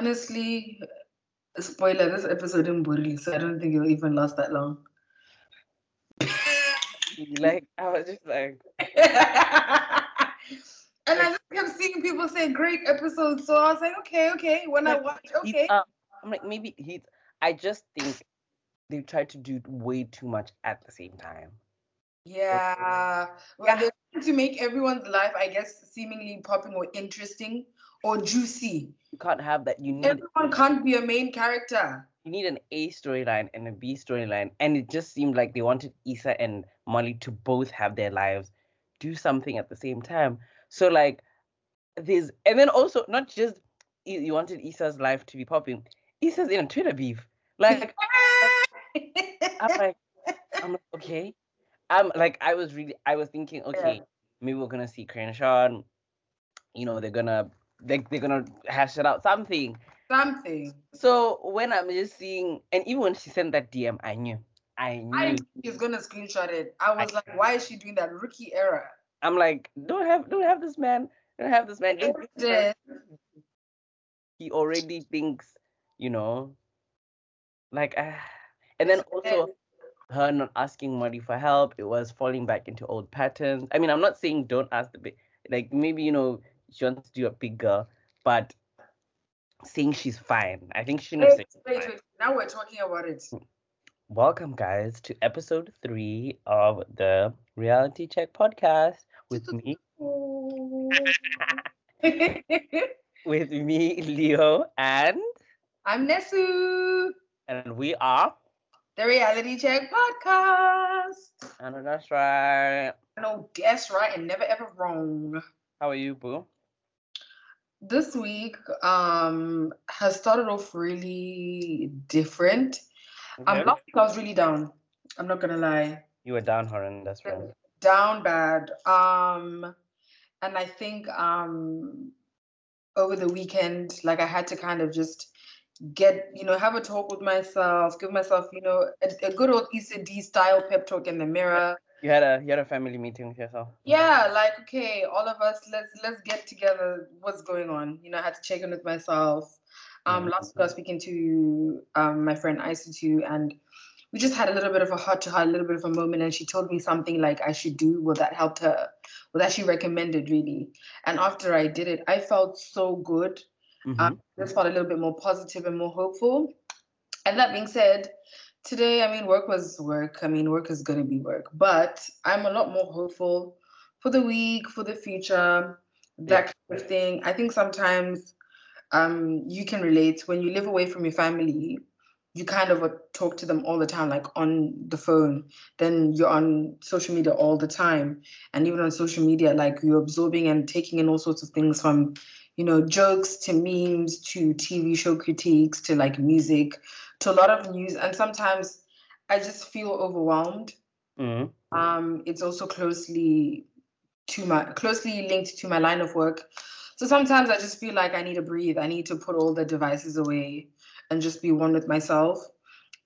Honestly, spoiler, this episode in Burili, so I don't think it'll even last that long. like I was just like, and I just kept seeing people say great episode, so I was like, okay, okay. When I watch, okay. uh, I'm like maybe he's. I just think they tried to do way too much at the same time. Yeah. Well, they're trying to make everyone's life, I guess, seemingly popping or interesting or juicy. You can't have that. You need Everyone can't be a main character. you need an A storyline and a B storyline, and it just seemed like they wanted Issa and Molly to both have their lives, do something at the same time. So like, there's and then also not just you wanted Issa's life to be popping. Issa's in a Twitter beef. Like I'm like, I'm like, okay. I'm like, I was really, I was thinking, okay, maybe we're gonna see Crenshaw. You know, they're gonna, they, they're gonna hash it out something. Something. So when I'm just seeing, and even when she sent that DM, I knew, I knew. I knew gonna screenshot it. I was like, why is she doing that rookie error I'm like, don't have, don't have this man, don't have this man. Don't give this man- He already thinks, you know, like, ah. and then also her not asking money for help, it was falling back into old patterns. I mean, I'm not saying don't ask the like maybe you know she wants to do a big girl, but saying she's fine, I think she knows. Wait, wait, wait. Now we're talking about it. Welcome, guys, to episode three of the Reality Check podcast with me, with me, Leo, and I'm Nesu, and we are, the Reality Check podcast. and that's right. No, guess right and never ever wrong. How are you, Boo? This week um has started off really different. Um, Okay. last week I was really down. I'm not gonna lie. You were down horrendous, right? down bad. Um, and I think um over the weekend, like I had to kind of just get, you know, have a talk with myself, give myself, you know, a, a good old Issa Dee style pep talk in the mirror. You had a you had a family meeting with yourself. Yeah, like okay, all of us, let's let's get together. What's going on? You know, I had to check in with myself. Um, last week I was speaking to um my friend too, and we just had a little bit of a heart to heart, a little bit of a moment, and she told me something like I should do. Well, that helped her. Well, that she recommended really. And after I did it, I felt so good. Mhm. Um, just felt a little bit more positive and more hopeful. And that being said, today, I mean, work was work. I mean, work is going to be work, but I'm a lot more hopeful for the week, for the future, that kind of thing. I think sometimes um, you can relate when you live away from your family. You kind of uh, talk to them all the time, like on the phone. Then you're on social media all the time, and even on social media, like you're absorbing and taking in all sorts of things from you know, jokes to memes to TV show critiques to like music to a lot of news. And sometimes I just feel overwhelmed. Mhm. Um, it's also closely to my closely linked to my line of work. So sometimes I just feel like I need to breathe. I need to put all the devices away and just be one with myself.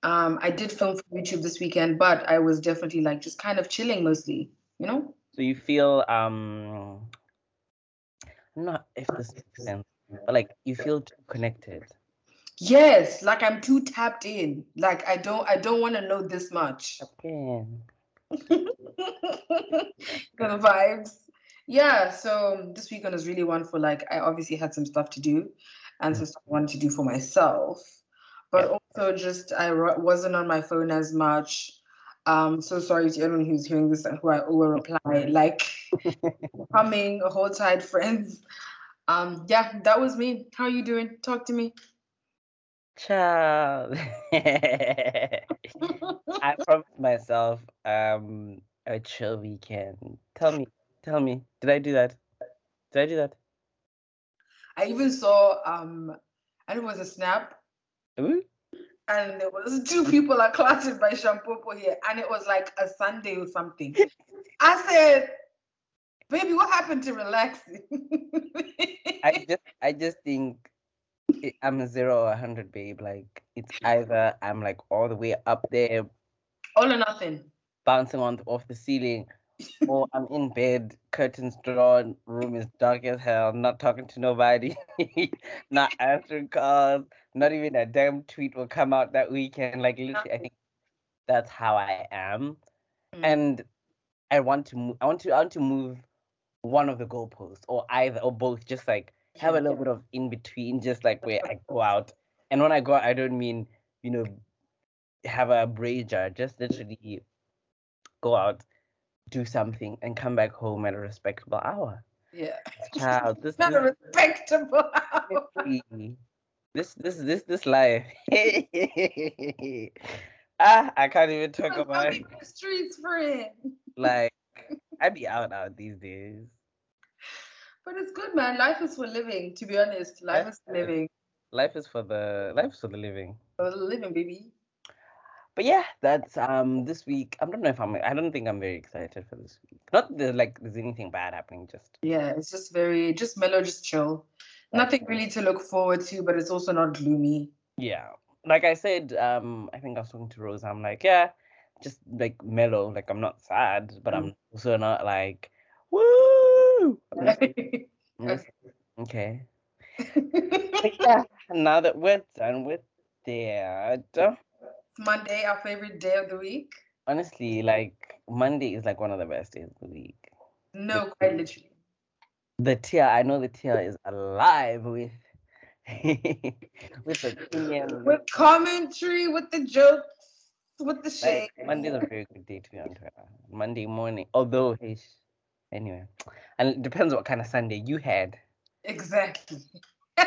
Um, I did film for YouTube this weekend, but I was definitely like just kind of chilling mostly, you know? So you feel um I'm not if this makes sense, but like you feel too connected. Yes, like I'm too tapped in. Like I don't I don't want to know this much. Kind of vibes. Yeah, so this weekend was really one for like I obviously had some stuff to do and some stuff I wanted to do for myself, but also just I wasn't on my phone as much. Um, so sorry to everyone who's hearing this and who I over reply. Like coming, hold tight, friends. Um, yeah, that was me. How are you doing? Talk to me. Child. I promised myself um a chill weekend. Tell me, tell me, did I do that? Did I do that? I even saw um, and it was a snap Ooh? and there was two people are clattered by Shampopo here, and it was like a Sunday or something. I said, "Baby, what happened to relaxing?" I just I just think I'm a zero or a hundred, babe. Like it's either I'm like all the way up there All or nothing. bouncing on off the ceiling, or I'm in bed, curtains drawn, room is dark as hell, not talking to nobody, not answering calls, not even a damn tweet will come out that weekend. Like literally, I think that's how I am, Mm. and I want to move. I want to. I want to move one of the goalposts, or either, or both. Just like have a little bit of in between, just like where I go out. And when I go out, I don't mean you know have a braid jar. Just literally go out, do something, and come back home at a respectable hour. Yeah. Child, this Not a respectable. hour. this this this this life. ah, I can't even talk about it. the streets, friend. like I be out out these days. But it's good, man. Life is for living. To be honest, life is for living. Life is for the life is for the living. For the living, baby. But yeah, that's um this week. I don't know if I'm. I don't think I'm very excited for this week. Not that like there's anything bad happening. Just Yeah, it's just very, just mellow, just chill. Nothing really to look forward to, but it's also not gloomy. yeah, like I said. Um, I think I was talking to Rose. I'm like, yeah, just like mellow. Like I'm not sad, but I'm also not like, woo. I'm just, I'm just- okay. Yeah, now that we're done with that, Monday, our favorite day of the week. honestly, like Monday is like one of the best days of the week. No, quite literally. The tier, I know the tier is alive with with opinions. With commentary, with the jokes, with the shade. Like, Monday's a very good day to be on Twitter. Monday morning, although hey, anyway, and it depends what kind of Sunday you had. Exactly.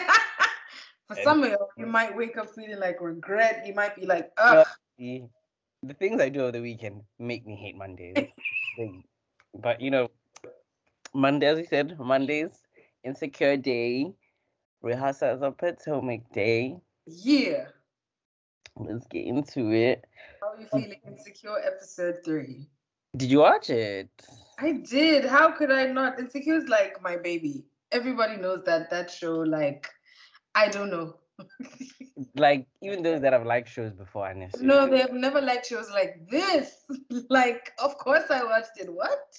For And- some of you, you might wake up feeling like regret. You might be like, ugh. The, the things I do over the weekend make me hate Mondays. But you know, Monday, as we said, Mondays, insecure day, rehearsals of Potomac day. Yeah. Let's get into it. How are you feeling? Insecure episode three. Did you watch it? I did. How could I not? Insecure is like my baby. Everybody knows that that show. Like, I don't know. Like even those that have liked shows before, I never. no, they have never liked shows like this. like, of course I watched it. What?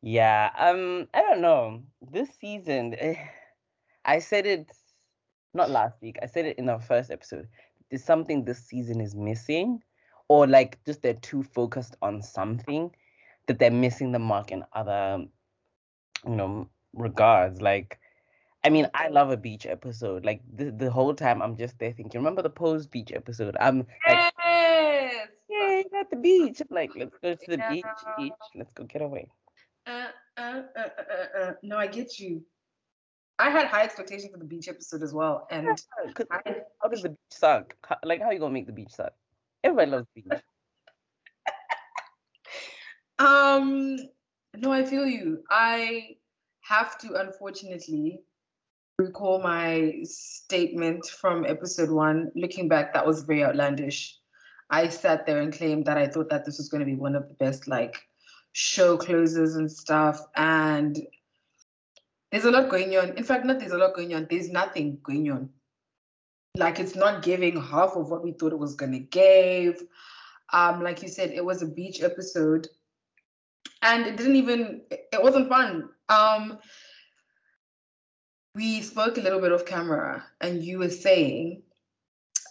Yeah, um, I don't know. This season, eh, I said it not last week. I said it in our first episode. There's something this season is missing, or like just they're too focused on something that they're missing the mark in other, you know, regards. Like, I mean, I love a beach episode. Like the the whole time, I'm just there thinking. Remember the Pose beach episode? I'm like, Yes. yay, at the beach. I'm like, let's go to the beach, Yeah. beach. Let's go get away. Uh, uh, uh, uh, uh, uh. No, I get you. I had high expectations for the beach episode as well, and how does the beach suck? How, like, how are you gonna make the beach suck? Everybody loves the beach. Um, no, I feel you. I have to unfortunately recall my statement from episode one. Looking back, that was very outlandish. I sat there and claimed that I thought that this was going to be one of the best like show closes and stuff, and there's a lot going on. In fact, not there's a lot going on. There's nothing going on. Like it's not giving half of what we thought it was gonna give. Um, like you said, it was a beach episode, and it didn't even. It wasn't fun. Um, we spoke a little bit off camera, and you were saying,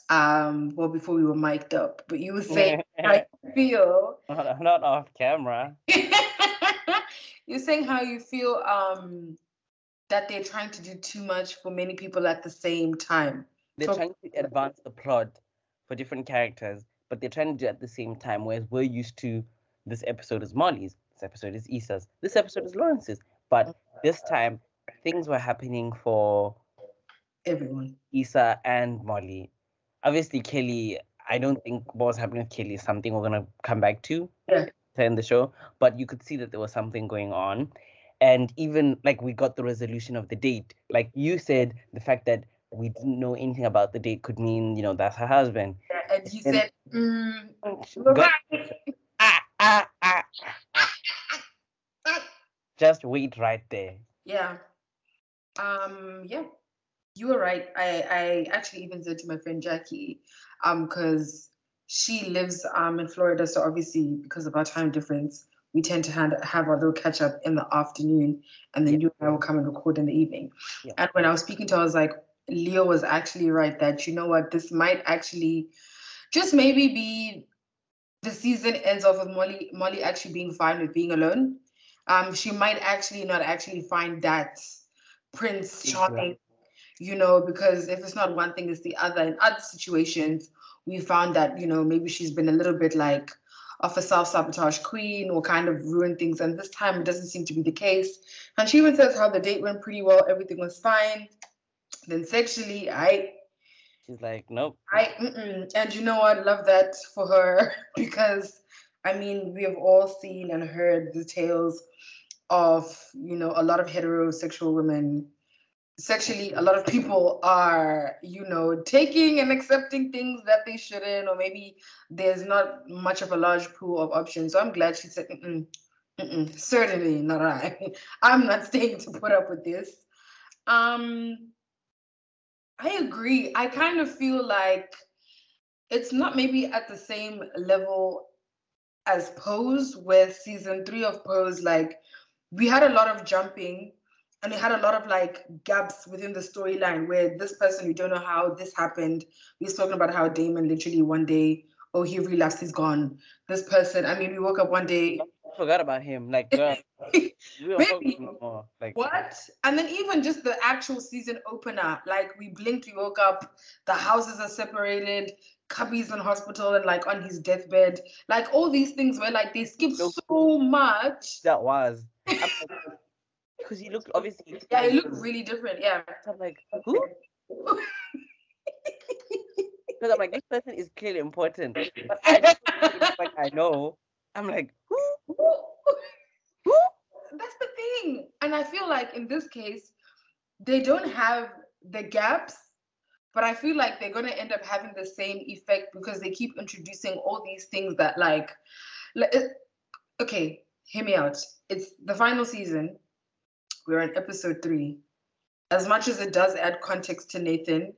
um, well, before we were mic'd up, but you were saying, I feel. not, not off camera. You're saying how you feel um that they're trying to do too much for many people at the same time. They're trying to advance the plot for different characters, but they're trying to do it at the same time. Whereas we're used to this episode is Molly's, episode is Issa's, this episode is Lawrence's. But this time, things were happening for Everyone. Issa and Molly. Obviously, Kelly, I don't think what was happening with Kelly is something we're gonna come back to Yeah. in the show, but you could see that there was something going on. And even like we got the resolution of the date. Like you said, the fact that we didn't know anything about the date could mean, you know, that's her husband. And you And- said, mm, Got- right. ah, ah, ah, just wait right there. Yeah. Um, yeah. You were right. I, I actually even said to my friend Jackie, um, because she lives um in Florida, so obviously because of our time difference, we tend to have, have our little catch up in the afternoon, and then Yeah. you and I will come and record in the evening. Yeah. And when I was speaking to her, I was like, Leo was actually right that you know what, this might actually just maybe be the season ends off with Molly Molly actually being fine with being alone. Um, she might actually not actually find that Prince charming, you know, because if it's not one thing, it's the other. In other situations, we found that, you know, maybe she's been a little bit like of a self-sabotage queen or kind of ruined things. And this time it doesn't seem to be the case. And she even says how the date went pretty well, everything was fine. Then sexually, I She's like, nope. I mm-mm. and you know what? Love that for her because I mean we have all seen and heard the tales of you know a lot of heterosexual women. Sexually a lot of people are you know taking and accepting things that they shouldn't or maybe there's not much of a large pool of options. So i'm glad she said mm-mm, mm-mm, certainly not i. I'm not staying to put up with this. Um I agree. I kind of feel like it's not maybe at the same level as Pose, with season three of Pose, like we had a lot of jumping and we had a lot of like gaps within the storyline where this person, we don't know how this happened. We've spoken about how Damon literally one day, oh, he relapsed, he's gone. This person, I mean, we woke up one day, I forgot about him. Like, girl, we Maybe. no more. Like, What? And then even just the actual season opener, like we blinked, we woke up, the houses are separated, Cubby's in hospital and like on his deathbed. Like all these things where like they skip No. so much. that was. Because he looked obviously. Yeah, he looked really different. Yeah. I'm like, who? Because I'm like, this person is clearly important. But I like I know. I'm like, who? Who? That's the thing. And I feel like in this case, they don't have the gaps, but I feel like they're going to end up having the same effect because they keep introducing all these things that, like, li- it- okay, hear me out. It's the final season. We're on episode three. As much as it does add context to Nathan,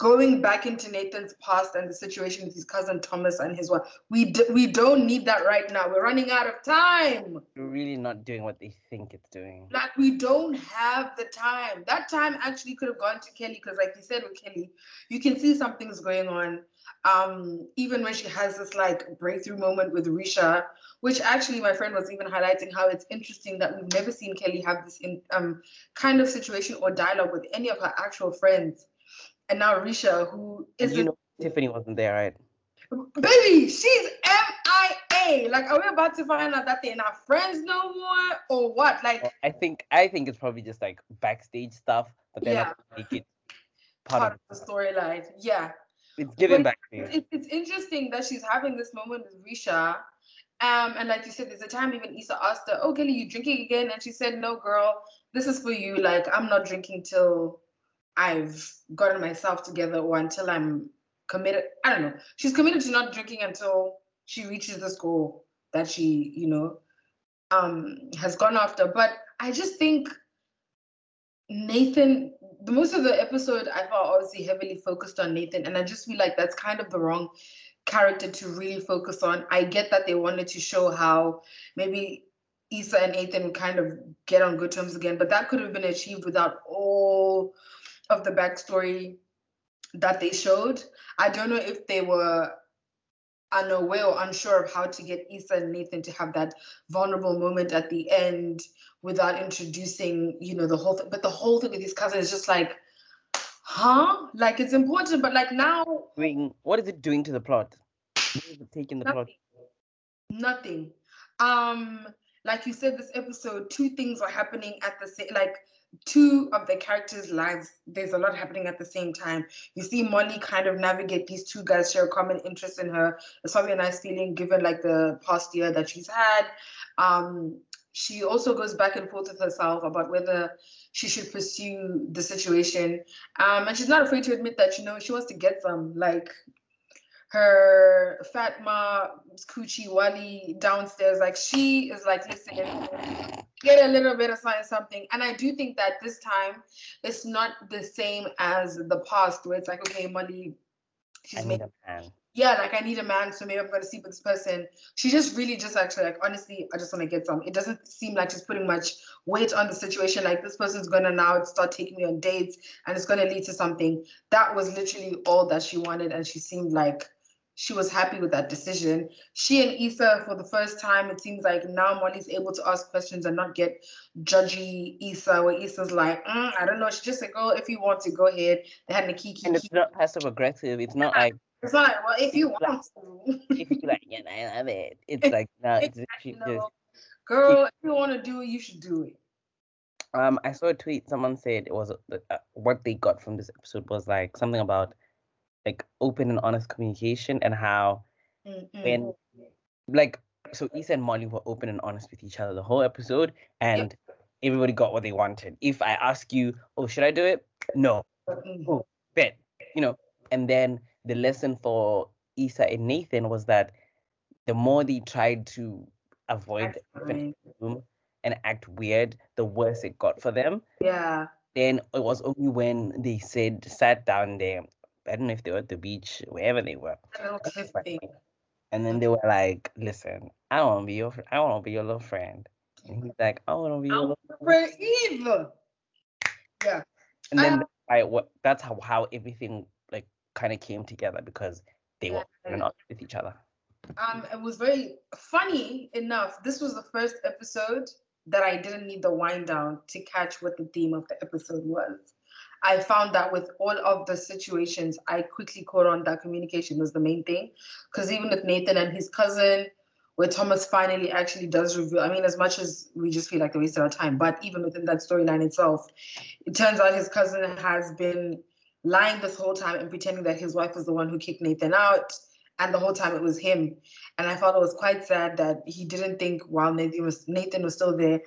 going back into Nathan's past and the situation with his cousin Thomas and his wife, we d- we don't need that right now. We're running out of time. You're really not doing what they think it's doing. Like we don't have the time. That time actually could have gone to Kelly because, like you said with Kelly, you can see something's going on. Um, even when she has this like breakthrough moment with Risha, which actually my friend was even highlighting how it's interesting that we've never seen Kelly have this in, um kind of situation or dialogue with any of her actual friends. And now Risha, who is you know, Tiffany wasn't there, right? baby, she's MIA. Like, are we about to find out that they're not friends no more, or what? Like, I think I think it's probably just like backstage stuff, but they're not gonna make it part, part of the storyline. Yeah. it's given backstage. It, it's interesting that she's having this moment with Risha. Um, and like you said, there's a time even Issa asked her, Oh, Kelly, you drinking again? And she said, No, girl, this is for you. Like, I'm not drinking till I've gotten myself together or until I'm committed. I don't know. She's committed to not drinking until she reaches this goal that she, you know, um, has gone after. But I just think Nathan, the most of the episode I thought obviously heavily focused on Nathan, and I just feel like that's kind of the wrong character to really focus on. I get that they wanted to show how maybe Issa and Nathan kind of get on good terms again, but that could have been achieved without all of the backstory that they showed. I don't know if they were unaware or unsure of how to get Issa and Nathan to have that vulnerable moment at the end without introducing, you know, the whole thing. But the whole thing with his cousin is just like, huh? Like it's important, but like now Doing what is it doing to the plot? What is it taking the plot? nothing. Nothing. Um, like you said, this episode, two things are happening at the same like two of the characters' lives, there's a lot happening at the same time. You see Molly kind of navigate these two guys share a common interest in her. It's probably a nice feeling given like the past year that she's had. Um, she also goes back and forth with herself about whether she should pursue the situation. Um, and she's not afraid to admit that, you know, she wants to get some. Like her Fatma Coochie Wally downstairs, like she is like, listen, get a little bit of something, something. And I do think that this time it's not the same as the past where it's like, okay, Molly, I she's need made a man. yeah, like I need a man, so maybe I'm gonna sleep with this person. She just really just actually like honestly, I just want to get some. It doesn't seem like she's putting much weight on the situation. Like this person's gonna now start taking me on dates and it's gonna lead to something. That was literally all that she wanted, and she seemed like she was happy with that decision. She and Issa, for the first time, it seems like now Molly's able to ask questions and not get judgy Issa, where Issa's like, mm, I don't know. She just like, oh, if you want to, go ahead. They had Nikiki. And it's not passive aggressive. It's not like it's not like, well, if you want to. if you like, yeah, I love it. It's like no, it's actually just girl. If you want to do it, you should do it. Um, I saw a tweet. Someone said it was uh, what they got from this episode was like something about like open and honest communication and how mm-hmm. when like so Issa and Molly were open and honest with each other the whole episode and yep. everybody got what they wanted. If I ask you, oh, should I do it? No. Mm-hmm. Oh, bet. You know, and then the lesson for Issa and Nathan was that the more they tried to avoid the room and act weird, the worse it got for them. Yeah. Then it was only when they said sat down there. I don't know if they were at the beach, wherever they were. And then they were like, "Listen, I want to be your, I want to be your little friend." And he's like, "I want to be your little friend either." Yeah. And then I, what? That's how how everything like kind of came together because they were not with each other. Um, it was very funny enough. This was the first episode that I didn't need the wind down to catch what the theme of the episode was. I found that with all of the situations, I quickly caught on that communication was the main thing. Because even with Nathan and his cousin, where Thomas finally actually does reveal, I mean, as much as we just feel like they wasted our time, but even within that storyline itself, it turns out his cousin has been lying this whole time and pretending that his wife was the one who kicked Nathan out. And the whole time it was him. And I felt it was quite sad that he didn't think while Nathan was Nathan was still there,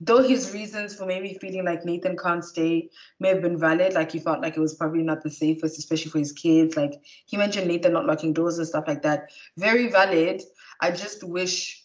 though his reasons for maybe feeling like Nathan can't stay may have been valid, like he felt like it was probably not the safest, especially for his kids. Like he mentioned Nathan not locking doors and stuff like that. Very valid. I just wish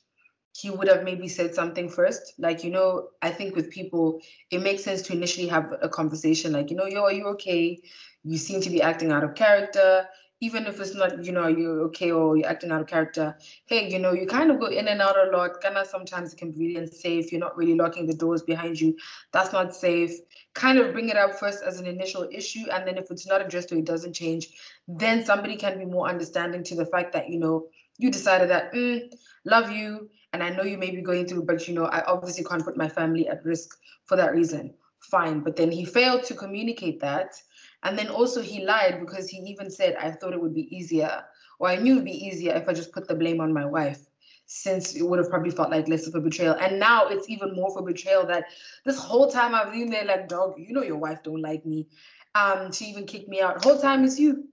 he would have maybe said something first. Like, you know, I think with people, it makes sense to initially have a conversation like, you know, yo, are you okay? you seem to be acting out of character even if it's not, you know, you're okay or you're acting out of character, hey, you know, you kind of go in and out a lot. Kind of sometimes it can be really unsafe. You're not really locking the doors behind you. That's not safe. Kind of bring it up first as an initial issue. And then if it's not addressed or it doesn't change, then somebody can be more understanding to the fact that, you know, you decided that, mm, love you. And I know you may be going through, but, you know, I obviously can't put my family at risk for that reason. Fine. But then he failed to communicate that and then also he lied because he even said, I thought it would be easier, or I knew it would be easier if I just put the blame on my wife, since it would have probably felt like less of a betrayal. And now it's even more of a betrayal that this whole time I've been there like, dog, you know your wife don't like me. Um, she even kicked me out. Whole time it's you.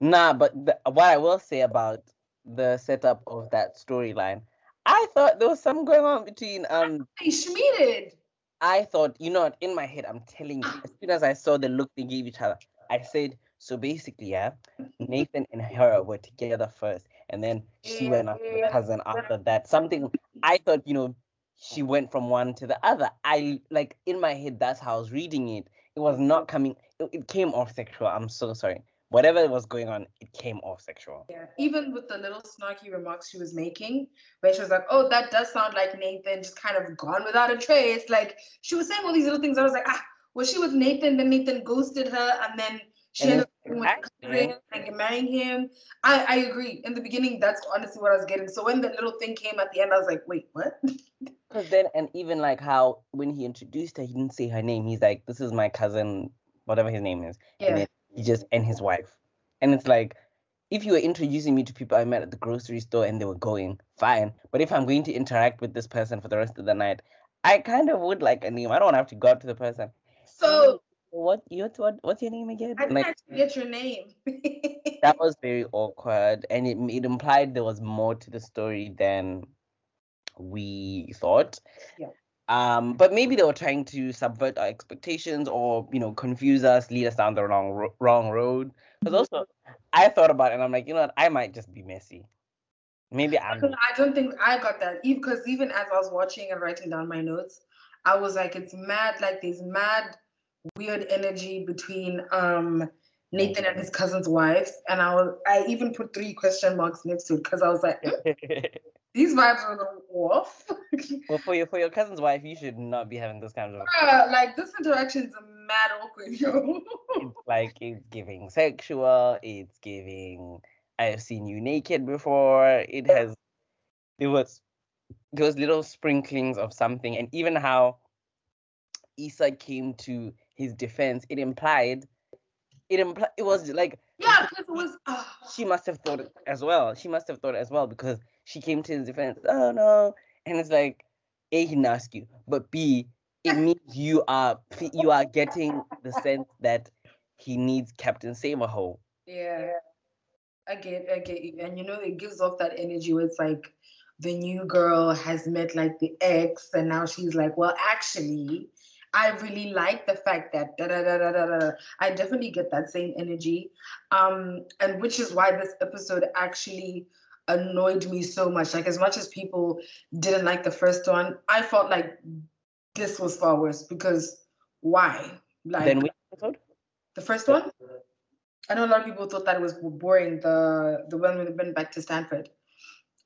Nah, but the, what I will say about the setup of that storyline, I thought there was some going on between um. He schmeated. I thought, you know, what, in my head, I'm telling you, as soon as I saw the look they gave each other, I said, so basically, yeah, Nathan and her were together first, and then she went after the cousin after that. Something I thought, you know, she went from one to the other. I like in my head, that's how I was reading it. It was not coming, it, it came off sexual. I'm so sorry whatever was going on, it came off sexual. Yeah, even with the little snarky remarks she was making, where she was like, "Oh, that does sound like Nathan," just kind of gone without a trace. Like she was saying all these little things. I was like, ah, was she with Nathan? Then Nathan ghosted her, and then she ended up and marrying him. I I agree. In the beginning, that's honestly what I was getting. So when the little thing came at the end, I was like, wait, what? Because then, and even like how when he introduced her, he didn't say her name. He's like, "This is my cousin, whatever his name is." Yeah just and his wife. And it's like, if you were introducing me to people I met at the grocery store and they were going, fine. But if I'm going to interact with this person for the rest of the night, I kind of would like a name. I don't have to go up to the person. So what you what what's your name again? I didn't like, get your name. that was very awkward, and it it implied there was more to the story than we thought. Yeah. Um, but maybe they were trying to subvert our expectations or you know confuse us, lead us down the wrong wrong road. Because mm-hmm. also, I thought about it and I'm like, you know what, I might just be messy. Maybe I'm. I don't think I got that because even as I was watching and writing down my notes, I was like, it's mad. Like there's mad weird energy between um Nathan and his cousin's wife, and I was I even put three question marks next to it because I was like, these vibes are a little off. well, for your for your cousin's wife, you should not be having those kinds of. Like this interaction is a mad awkward, yo. it's like it's giving sexual. It's giving. I've seen you naked before. It has. It was. There was little sprinklings of something, and even how Issa came to his defense, it implied it implied it was like yeah, because it was. Uh, she must have thought it as well. She must have thought it as well because she came to his defense. Oh no, and it's like a he didn't ask you, but b it means you are you are getting the sense that he needs Captain Save-a-hoe. Yeah, I get, I get, and you know it gives off that energy where it's like the new girl has met like the ex, and now she's like, well, actually, I really like the fact that da da da da da da. I definitely get that same energy, um, and which is why this episode actually annoyed me so much. Like as much as people didn't like the first one, I felt like this was far worse because why? Like then which episode? The first one. I know a lot of people thought that it was boring. The the one when they went back to Stanford,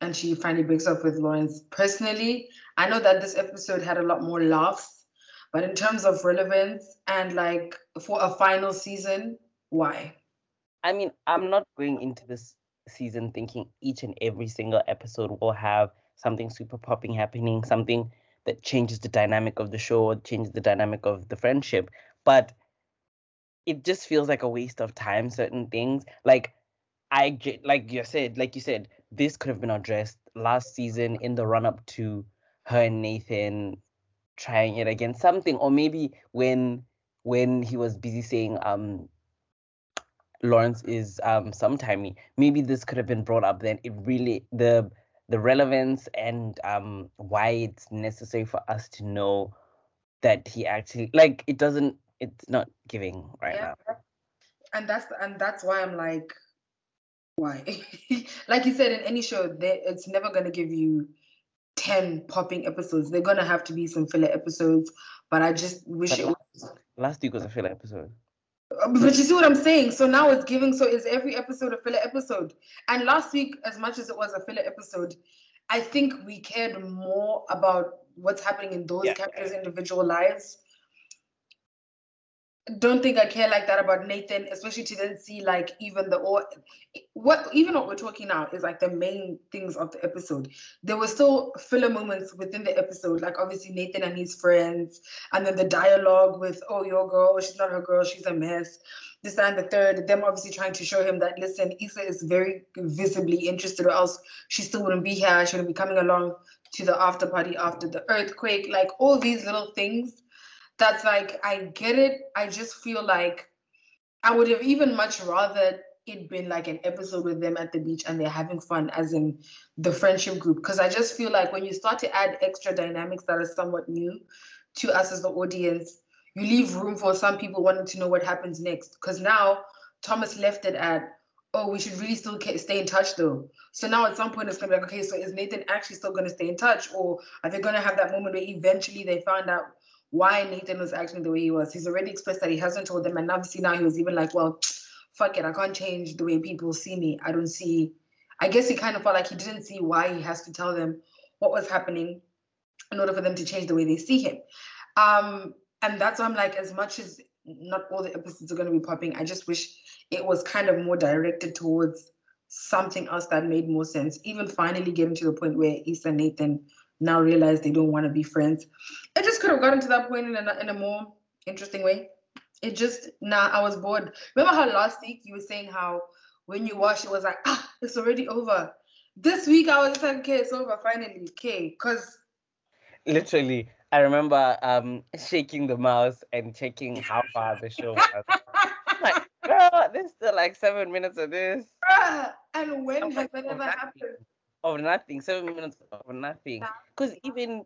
and she finally breaks up with Lawrence. Personally, I know that this episode had a lot more laughs but in terms of relevance and like for a final season, why? I mean, I'm not going into this season thinking each and every single episode will have something super popping happening, something that changes the dynamic of the show, changes the dynamic of the friendship. But it just feels like a waste of time, certain things. Like I like you said, like you said, this could have been addressed last season in the run up to her and Nathan trying it again something or maybe when when he was busy saying um lawrence is um sometimey maybe this could have been brought up then. It really the the relevance and um why it's necessary for us to know that he actually like it doesn't it's not giving right yeah. now. And that's and that's why i'm like why? Like you said in any show they, it's never going to give you 10 popping episodes. They're gonna have to be some filler episodes, but I just wish but it was last week was a filler episode. Uh, but you see what I'm saying? So now it's giving so is every episode a filler episode. And last week, as much as it was a filler episode, I think we cared more about what's happening in those yeah. characters' individual lives don't think I care like that about Nathan, especially to then see like even the or what even what we're talking now is like the main things of the episode. There were still filler moments within the episode, like obviously Nathan and his friends, and then the dialogue with oh your girl, she's not her girl, she's a mess. This and the third, them obviously trying to show him that listen, Issa is very visibly interested, or else she still wouldn't be here. She wouldn't be coming along to the after party after the earthquake. Like all these little things that's like I get it. I just feel like I would have even much rather it been like an episode with them at the beach and they're having fun, as in the friendship group. Because I just feel like when you start to add extra dynamics that are somewhat new to us as the audience, you leave room for some people wanting to know what happens next. Because now Thomas left it at, oh, we should really still stay in touch though. So now at some point it's gonna be like, okay, so is Nathan actually still gonna stay in touch, or are they gonna have that moment where eventually they find out why Nathan was acting the way he was. He's already expressed that he hasn't told them, and obviously now he was even like, well, fuck it, I can't change the way people see me. I don't see. I guess he kind of felt like he didn't see why he has to tell them what was happening in order for them to change the way they see him. Um, and that's why I'm like, as much as not all the episodes are going to be popping, I just wish it was kind of more directed towards something else that made more sense. Even finally getting to the point where Issa and Nathan now realize they don't want to be friends. It just could have gotten to that point in a, in a more interesting way. It just, nah, I was bored. Remember how last week you were saying how when you watched it was like, ah, it's already over. This week I was just like, okay, it's over finally, okay, because. Literally, I remember um shaking the mouse and checking how far the show was. like, girl, there's still like seven minutes of this. and when has that ever happened? Of nothing, seven minutes of nothing. Because even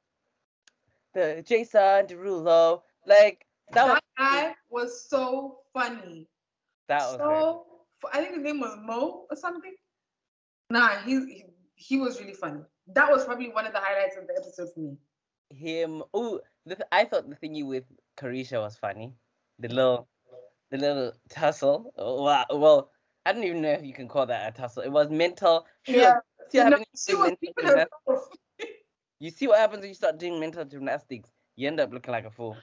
the Jason Derulo, like that, that was, guy was so funny. That was so. I think his name was Mo or something. Nah, he, he he was really funny. That was probably one of the highlights of the episode for me. Him. Oh, I thought the thingy with Carisha was funny. The little the little tussle. Well, well, I don't even know if you can call that a tussle. It was mental. Yeah. See what No, happens she when was mental gymnastics- You see what happens when you start doing mental gymnastics? You end up looking like a fool.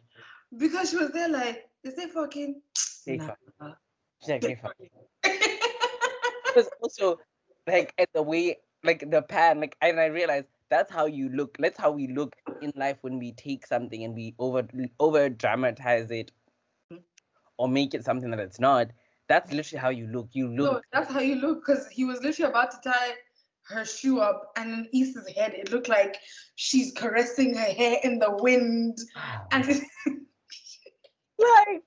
because she was there like, is it fucking? They Nah. fuck. She's like, "They fuck." Because also, like, at the way, like the pan, like, and I realized that's how you look. That's how we look in life when we take something and we over over dramatize it or make it something that it's not. That's literally how you look. You No, look. that's how you look because he was literally about to tie her shoe up, and in Issa's head, it looked like she's caressing her hair in the wind. And like,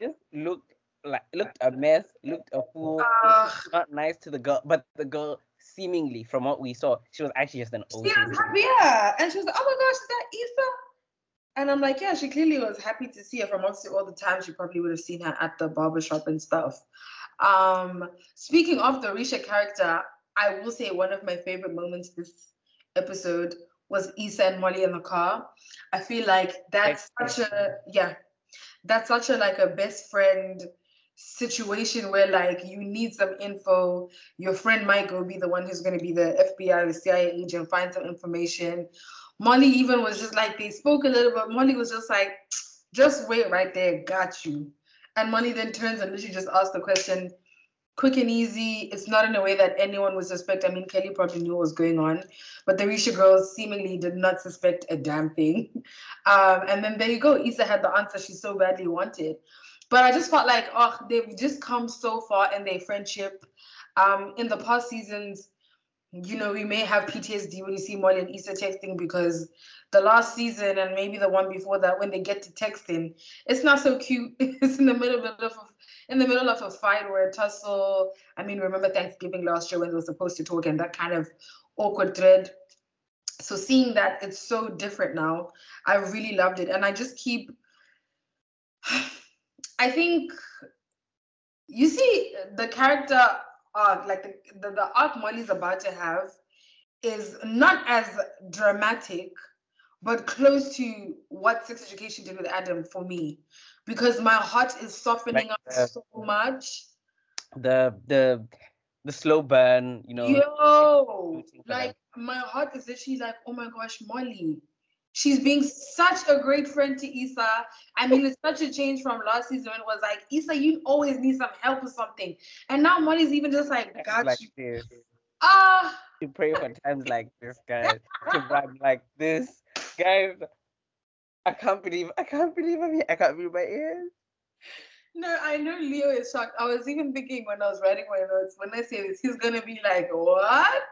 just looked like looked a mess, looked a fool. uh, not nice to the girl, but the girl seemingly, from what we saw, she was actually just an she old. was happy, yeah. And she was like, oh my gosh, is that Issa? And I'm like, yeah, she clearly was happy to see her from obviously all the time she probably would have seen her at the barbershop and stuff. Um, speaking of the Risha character, I will say one of my favorite moments this episode was Issa and Molly in the car. I feel like that's such a yeah, that's such a like a best friend situation where like you need some info. Your friend might go be the one who's gonna be the FBI, the CIA agent, find some information. Molly even was just like they spoke a little bit. Molly was just like, just wait right there, got you. And Molly then turns and literally just asks the question, quick and easy. It's not in a way that anyone would suspect. I mean, Kelly probably knew what was going on, but the Risha girls seemingly did not suspect a damn thing. Um, and then there you go. Issa had the answer she so badly wanted. But I just felt like, oh, they've just come so far in their friendship. Um, in the past seasons, you know, we may have PTSD when you see Molly and Issa texting because the last season and maybe the one before that, when they get to texting, it's not so cute. It's in the middle of a, in the middle of a fight or a tussle. I mean, remember Thanksgiving last year when they were supposed to talk and that kind of awkward thread. So seeing that it's so different now, I really loved it, and I just keep. I think you see the character arc, like the, the, the arc Molly's about to have, is not as dramatic, but close to what Sex Education did with Adam for me, because my heart is softening Like up the- so much. The the the slow burn, you know. Yo, like my heart is literally like, oh my gosh, Molly. She's being such a great friend to Issa. I mean, it's such a change from last season when it was like, Issa, you always need some help with something. And now Molly's even just like, got like you. this. Ah, You pray for times like this, guys. To vibe like this, guys. I can't believe I can't believe I'm here. I can't believe my ears. no, I know Leo is shocked. I was even thinking when I was writing my notes, when I say this, he's gonna be like, what?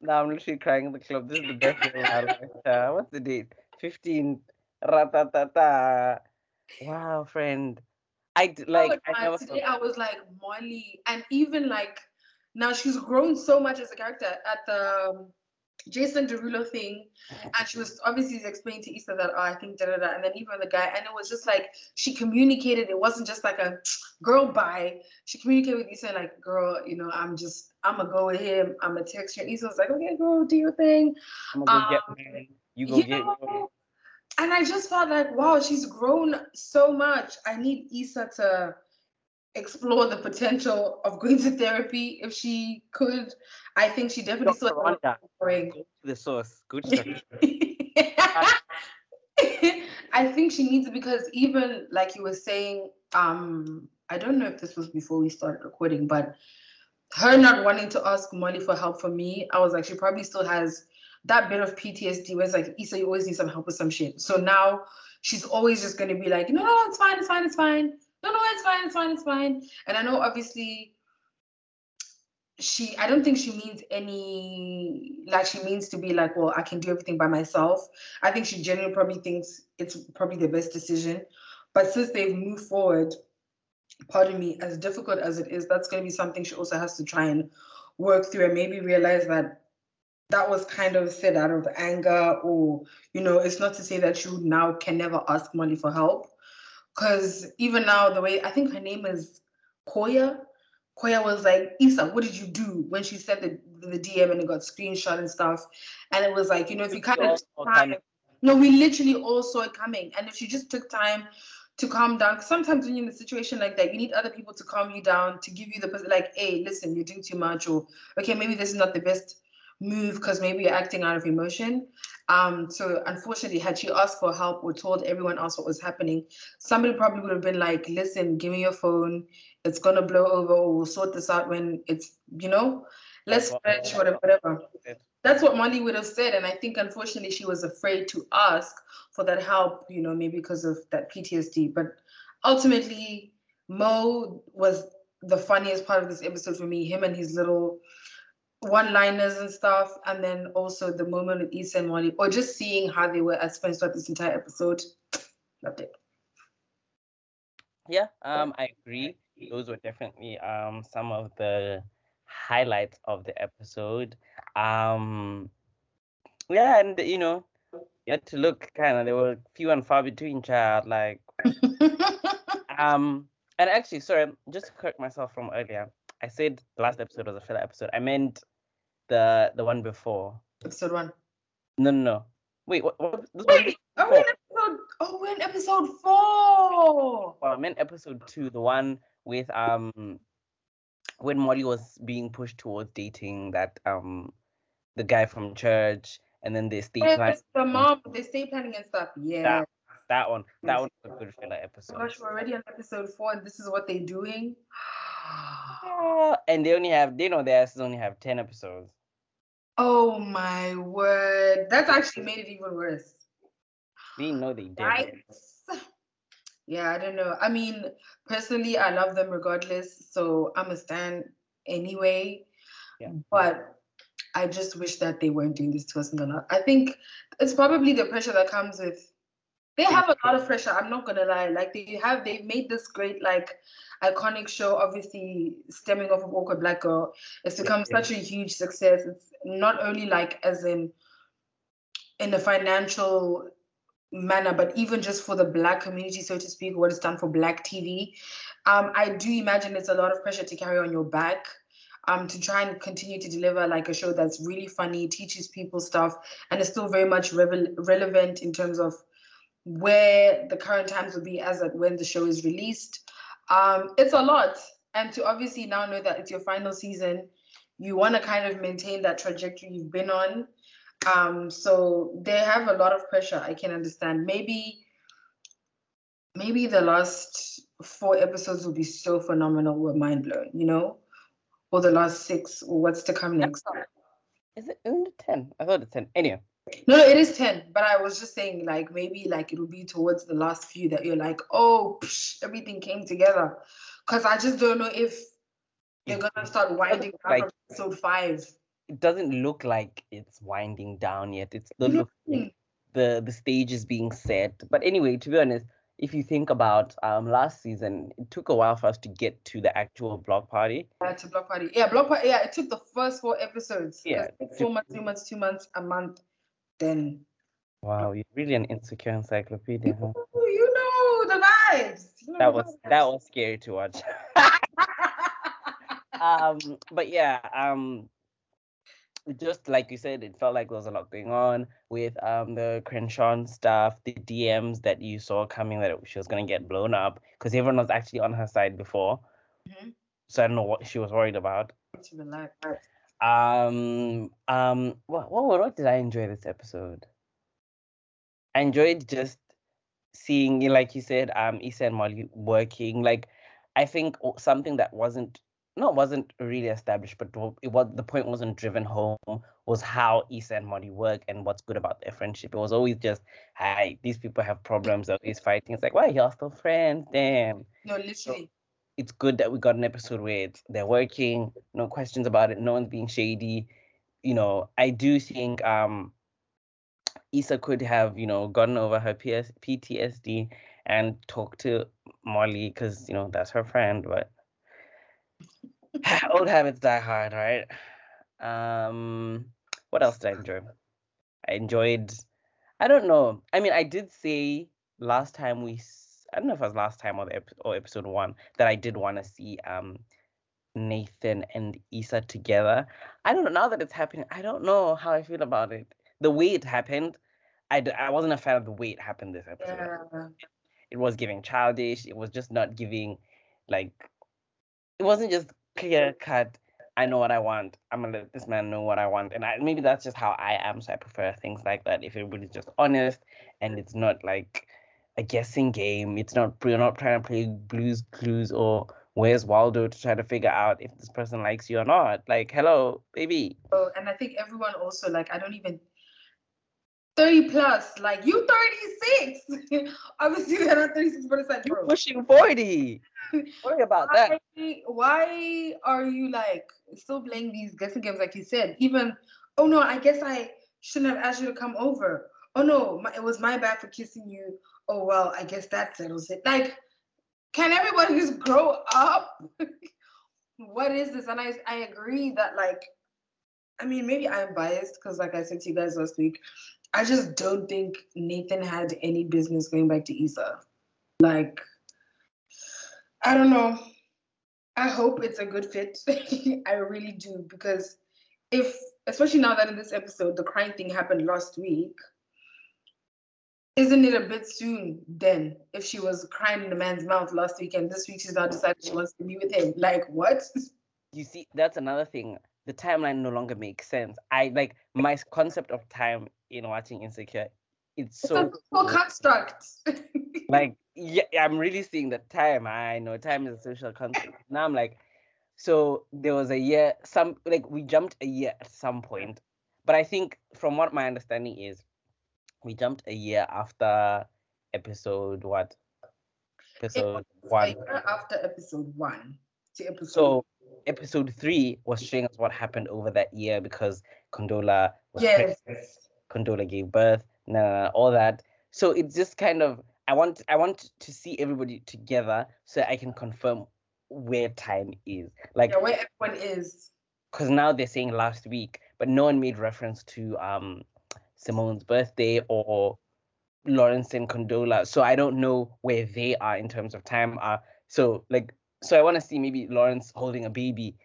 Now I'm literally crying in the club. This is the best day of my life. Uh, what's the date? 15. Ratatata. Wow, friend. I like. Oh, I man, never. today I was like Molly, and even like now she's grown so much as a character at the um, Jason Derulo thing, and she was obviously explaining to Issa that oh, I think da da da, and then even the guy, and it was just like she communicated. It wasn't just like a girl bye. She communicated with Issa like, girl, you know, I'm just I'm gonna go with him. I'm gonna text you. And Issa was like, okay, girl, do your thing. I'm gonna go get um, mine. You go You get know, and I just felt like, wow, she's grown so much. I need Issa to explore the potential of going to therapy if she could. I think she definitely Dr. still has a lot Rhonda, of growing. go to the source. Go to the I think she needs it because even like you were saying, um, I don't know if this was before we started recording, but her not wanting to ask Molly for help for me, I was like, she probably still has that bit of PTSD where it's like, Issa, you always need some help with some shit. So now she's always just gonna be like, no, no, it's fine, it's fine, it's fine. No, no, it's fine, it's fine, it's fine. And I know obviously she I don't think she means any like she means to be like, well, I can do everything by myself. I think she genuinely probably thinks it's probably the best decision. But since they've moved forward, pardon me, as difficult as it is, that's gonna be something she also has to try and work through and maybe realize that that was kind of said out of anger or you know it's not to say that you now can never ask Molly for help because even now the way I think her name is Koya Koya was like, Issa, what did you do when she sent the, the DM and it got screenshot and stuff? And it was like, you know, if you kind of No, we literally all saw it coming. And if she just took time to calm down, 'cause sometimes when you're in a situation like that, you need other people to calm you down, to give you the like, hey, listen, you're doing too much, or okay, maybe this is not the best move because maybe you're acting out of emotion. Um, so unfortunately, had she asked for help or told everyone else what was happening, somebody probably would have been like, listen, give me your phone. It's gonna blow over, or we'll sort this out when it's, you know, let's stretch, whatever, whatever. That's what Molly would have said, and I think unfortunately she was afraid to ask for that help, you know, maybe because of that PTSD. But ultimately, Mo was the funniest part of this episode for me. Him and his little one-liners and stuff, and then also the moment with Issa and Molly, or just seeing how they were as friends throughout this entire episode. Loved it. Yeah, um, I agree. Those were definitely um some of the highlights of the episode. Um, yeah, and you know, you had to look kind of. They were few and far between, child. Like, um, and actually, sorry, just to correct myself from earlier. I said the last episode was a filler episode. I meant the the one before. episode one. No, no, no. Wait, what? what Wait, are we in episode? Oh, we're in episode four. well, I meant episode two, the one with um when Molly was being pushed towards dating that um the guy from church, and then they stay plan Yes, the mom, they stay planning and stuff. Yeah. that that one. That Yes. one was a good filler episode. Gosh, we're already on episode four, and this is what they're doing. Ah, and they only have they know they asses only have ten episodes. Oh my word. That's actually made it even worse. They know they did. Yikes. Yeah, I don't know. I mean, personally, I love them regardless, so I'm a stan anyway. Yeah. But I just wish that they weren't doing this to us in the lot. I think it's probably the pressure that comes with. They have a lot of pressure. I'm not gonna lie. Like they have, they've made this great, like, iconic show. Obviously, stemming off of Awkward Black Girl, it's become Yeah. such a huge success. It's not only like as in in a financial manner, but even just for the black community, so to speak, what it's done for black TV. Um, I do imagine it's a lot of pressure to carry on your back. Um, to try and continue to deliver like a show that's really funny, teaches people stuff, and is still very much revel- relevant in terms of where the current times will be as at when the show is released. Um, it's a lot, and to obviously now know that it's your final season, you want to kind of maintain that trajectory you've been on. Um, so they have a lot of pressure. I can understand. Maybe, maybe the last four episodes will be so phenomenal. We're mind blown, you know, or the last six, or what's to come next. Is it the ten? I thought it's ten. Anyway, No, no, it is ten. But I was just saying, like maybe like it'll be towards the last few that you're like, oh, psh, everything came together. Cause I just don't know if they're gonna start winding down like- from episode five. it doesn't look like it's winding down yet. It's still No. like the the stage is being set. But anyway, to be honest, if you think about um last season, it took a while for us to get to the actual block party. Yeah, to block party. Yeah, block party. Yeah, it took the first four episodes. Yeah, it took it four months, two months, two months, a month. Then Wow, you're really an insecure encyclopedia, huh? You know the vibes. You know That was vibes. that was scary to watch. um, but yeah, um, just like you said, it felt like there was a lot going on with um the Crenshaw stuff, the DMs that you saw coming that she was gonna get blown up because everyone was actually on her side before. Mhm. So I don't know what she was worried about. Um, um, what what what did I enjoy this episode? I enjoyed just seeing, like you said, um, Issa and Molly working. Like, I think something that wasn't not wasn't really established, but it was the point wasn't driven home was how Issa and Molly work and what's good about their friendship. It was always just, hi, these people have problems, they're always fighting. It's like, why are y'all still friends? Damn No, literally. It's good that we got an episode where it's they're working, no questions about it, no one's being shady. You know, I do think um Issa could have, you know, gotten over her PS- PTSD and talked to Molly because, you know, that's her friend, but old habits die hard, right? Um what else did I enjoy? I enjoyed I don't know. I mean, I did say last time we I don't know if it was last time or the ep- or episode 1 that I did want to see um Nathan and Issa together. I don't know now that it's happening. I don't know how I feel about it. The way it happened, I, d- I wasn't a fan of the way it happened this episode. Yeah. It was giving childish. It was just not giving, like, it wasn't just clear cut. I know what I want. I'm gonna let this man know what I want, and I, maybe that's just how I am. So I prefer things like that. If everybody's just honest and it's not like a guessing game. It's not you're not trying to play Blues Clues or Where's Waldo to try to figure out if this person likes you or not. Like, hello, baby. Oh, and I think everyone also like I don't even 30 plus, like you 36. Obviously they're not 36, but it's like You're pushing 40. Worry about that. Why, why are you like still playing these guessing games like you said? Even oh no, I guess I shouldn't have asked you to come over. Oh no, my, it was my bad for kissing you. Oh well, I guess that settles it. Like, can everybody just grow up? what is this? And I I agree that like, I mean maybe I'm biased because like I said to you guys last week, I just don't think Nathan had any business going back to Issa Like, I don't know. I hope it's a good fit. I really do because if, especially now that in this episode the crying thing happened last week, isn't it a bit soon then if she was crying in the man's mouth last week and this week she's now decided she wants to be with him? Like what? You see, that's another thing. The timeline no longer makes sense. I like my concept of time in watching Insecure. It's It's so a construct. like yeah, I'm really seeing that time. I know time is a social construct. Now I'm like, so there was a year, some like we jumped a year at some point, but I think from what my understanding is, we jumped a year after episode what? Episode one. After episode one to episode So episode three was showing us what happened over that year because Condola was yes. pregnant, Condola gave birth, nah, nah, nah, all that. So it's just kind of I want I want to see everybody together so I can confirm where time is. Like Yeah, where everyone is. because now they're saying last week, but no one made reference to um Simone's birthday or Lawrence and Condola. So I don't know where they are in terms of time. Uh so like so I want to see maybe Lawrence holding a baby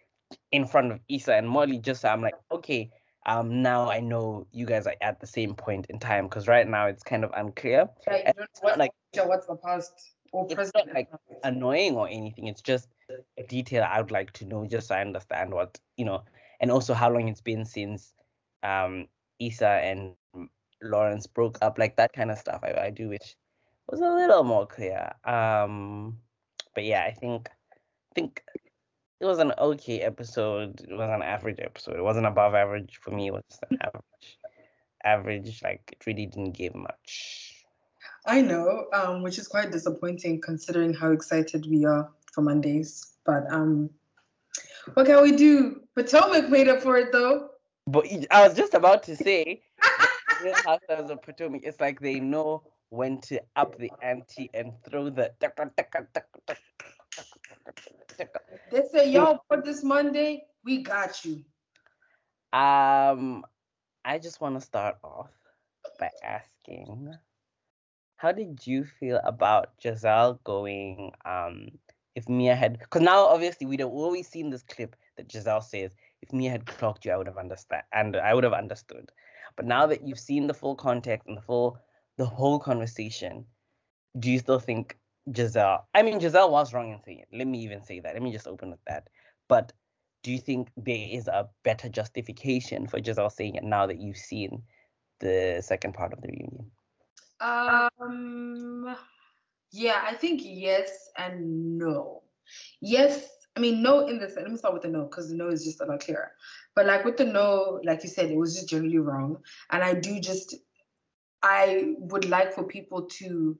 in front of Issa and Molly just so I'm like, okay, um now I know you guys are at the same point in time because right now it's kind of unclear. Like, you And it's not like what's, what's the past or present. It's not like annoying or anything. It's just a detail I would like to know just so I understand what you know, and also how long it's been since um Issa and Lawrence broke up, like that kind of stuff. I, I do wish was a little more clear. Um, but yeah, I think I think it was an okay episode. It was an average episode. It wasn't above average for me. It was just an average. Average, like it really didn't give much. I know, um, which is quite disappointing considering how excited we are for Mondays. But um, what can we do? Potomac made up for it though. But I was just about to say, Real Housewives of Potomac, it's like they know when to up the ante and throw the. They say, y'all, for this Monday, we got you. Um, I just want to start off by asking, how did you feel about Gizelle going? Um, if Mia had, because now obviously we'd have always seen this clip that Gizelle says, "If Mia had clocked you, I would have understood, and I would have understood." But now that you've seen the full context and the full, the whole conversation, do you still think Gizelle? I mean, Gizelle was wrong in saying it. Let me even say that. Let me just open with that. But do you think there is a better justification for Gizelle saying it now that you've seen the second part of the reunion? Um, yeah, I think yes and no. Yes, I mean no in the sense. Let me start with the no because the no is just a lot clearer. But like with the no, like you said, it was just generally wrong. And I do just, I would like for people to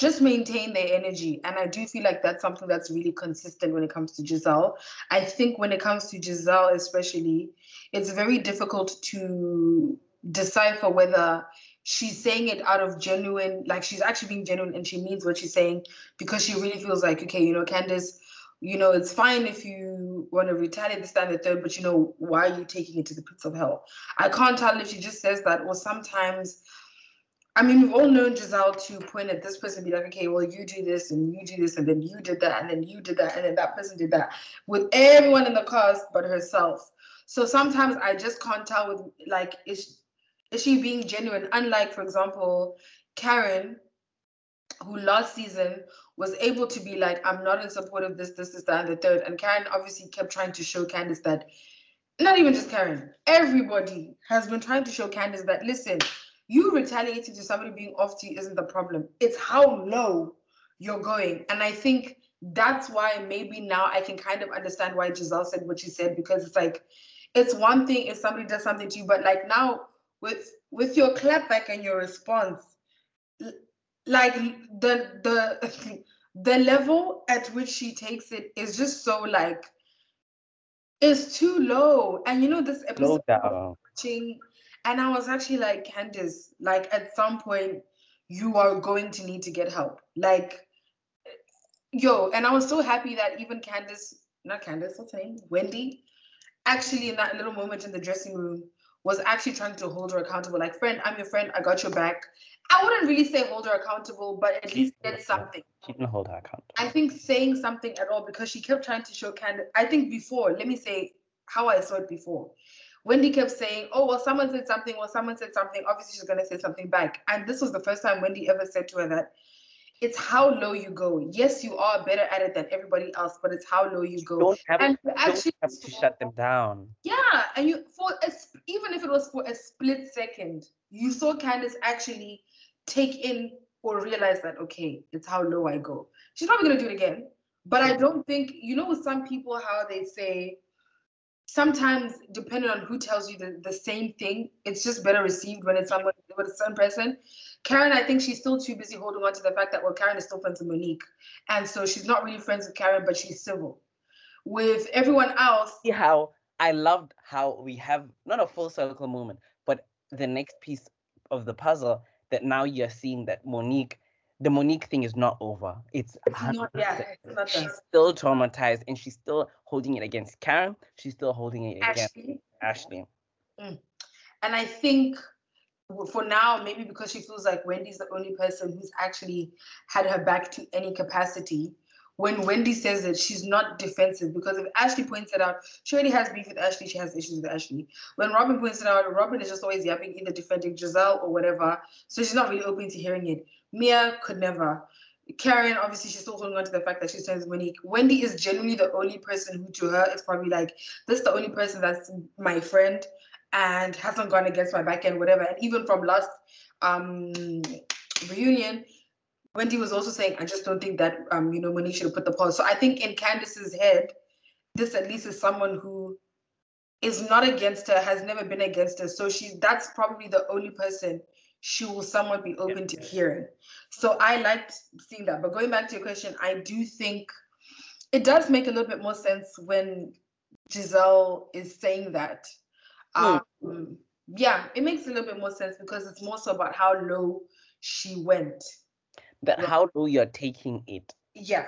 just maintain their energy. And I do feel like that's something that's really consistent when it comes to Gizelle. I think when it comes to Gizelle, especially, it's very difficult to decipher whether she's saying it out of genuine, like she's actually being genuine and she means what she's saying because she really feels like, okay, you know, Candace, you know, it's fine if you want to retaliate the standard third, but you know, why are you taking it to the pits of hell? I can't tell if she just says that or sometimes I mean, we've all known Gizelle to point at this person and be like, okay, well, you do this and you do this, and then you did that, and then you did that, and then that person did that with everyone in the cast but herself. So sometimes I just can't tell with like, is, Is she being genuine? Unlike, for example, Karen, who last season was able to be like, I'm not in support of this, this, this, that, and the third. And Karen obviously kept trying to show Candiace that, not even just Karen, everybody has been trying to show Candiace that, listen, you retaliating to somebody being off to you isn't the problem. It's how low you're going. And I think that's why maybe now I can kind of understand why Gizelle said what she said, because it's like, it's one thing if somebody does something to you, but like now with with your clapback and your response, like the the the level at which she takes it is just so like it's too low. And you know this episode watching, and I was actually like, Candiace, like at some point you are going to need to get help. Like yo, and I was so happy that even Candiace, not Candiace, what's her name? Wendy, actually in that little moment in the dressing room was actually trying to hold her accountable. Like, friend, I'm your friend, I got your back. I wouldn't really say hold her accountable, but at least get something. She didn't hold her accountable. I think saying something at all because she kept trying to show Candiace. I think before, let me say how I saw it before. Wendy kept saying, Oh, well, someone said something, well, someone said something. Obviously, she's going to say something back. And this was the first time Wendy ever said to her that it's how low you go. Yes, you are better at it than everybody else, but it's how low you go. Don't have, and actually don't have to shut them down. Yeah, and you for a, even if it was for a split second, you saw Candiace actually take in or realize that okay, it's how low I go. She's probably gonna do it again, but I don't think you know with some people how they say sometimes depending on who tells you the, the same thing, it's just better received when it's someone with a certain person. Karen, I think she's still too busy holding on to the fact that well, Karen is still friends with Monique, and so she's not really friends with Karen, but she's civil. With everyone else, see how I loved how we have not a full circle moment, but the next piece of the puzzle that now you're seeing that Monique, the Monique thing is not over. It's, it's not, yeah, it's not she's still traumatized and she's still holding it against Karen. She's still holding it Ashley. against Ashley. Mm. And I think for now, maybe because she feels like Wendy's the only person who's actually had her back to any capacity. When Wendy says it, she's not defensive because if Ashley points it out, she already has beef with Ashley, she has issues with Ashley. When Robyn points it out, Robyn is just always yapping, either defending Gizelle or whatever. So she's not really open to hearing it. Mia could never. Karen, obviously, she's still holding on to the fact that she's friends with Monique. Wendy is genuinely the only person who, to her, it's probably like, this is the only person that's my friend and hasn't gone against my back end, whatever. And even from last um, reunion, Wendy was also saying, I just don't think that um, you know, Monique should have put the pause. So I think in Candiace's head, this at least is someone who is not against her, has never been against her. So she that's probably the only person she will somewhat be open to hearing. So I liked seeing that. But going back to your question, I do think it does make a little bit more sense when Gizelle is saying that Hmm. Um, yeah, it makes a little bit more sense because it's more so about how low she went. That yeah. how low you're taking it. Yeah.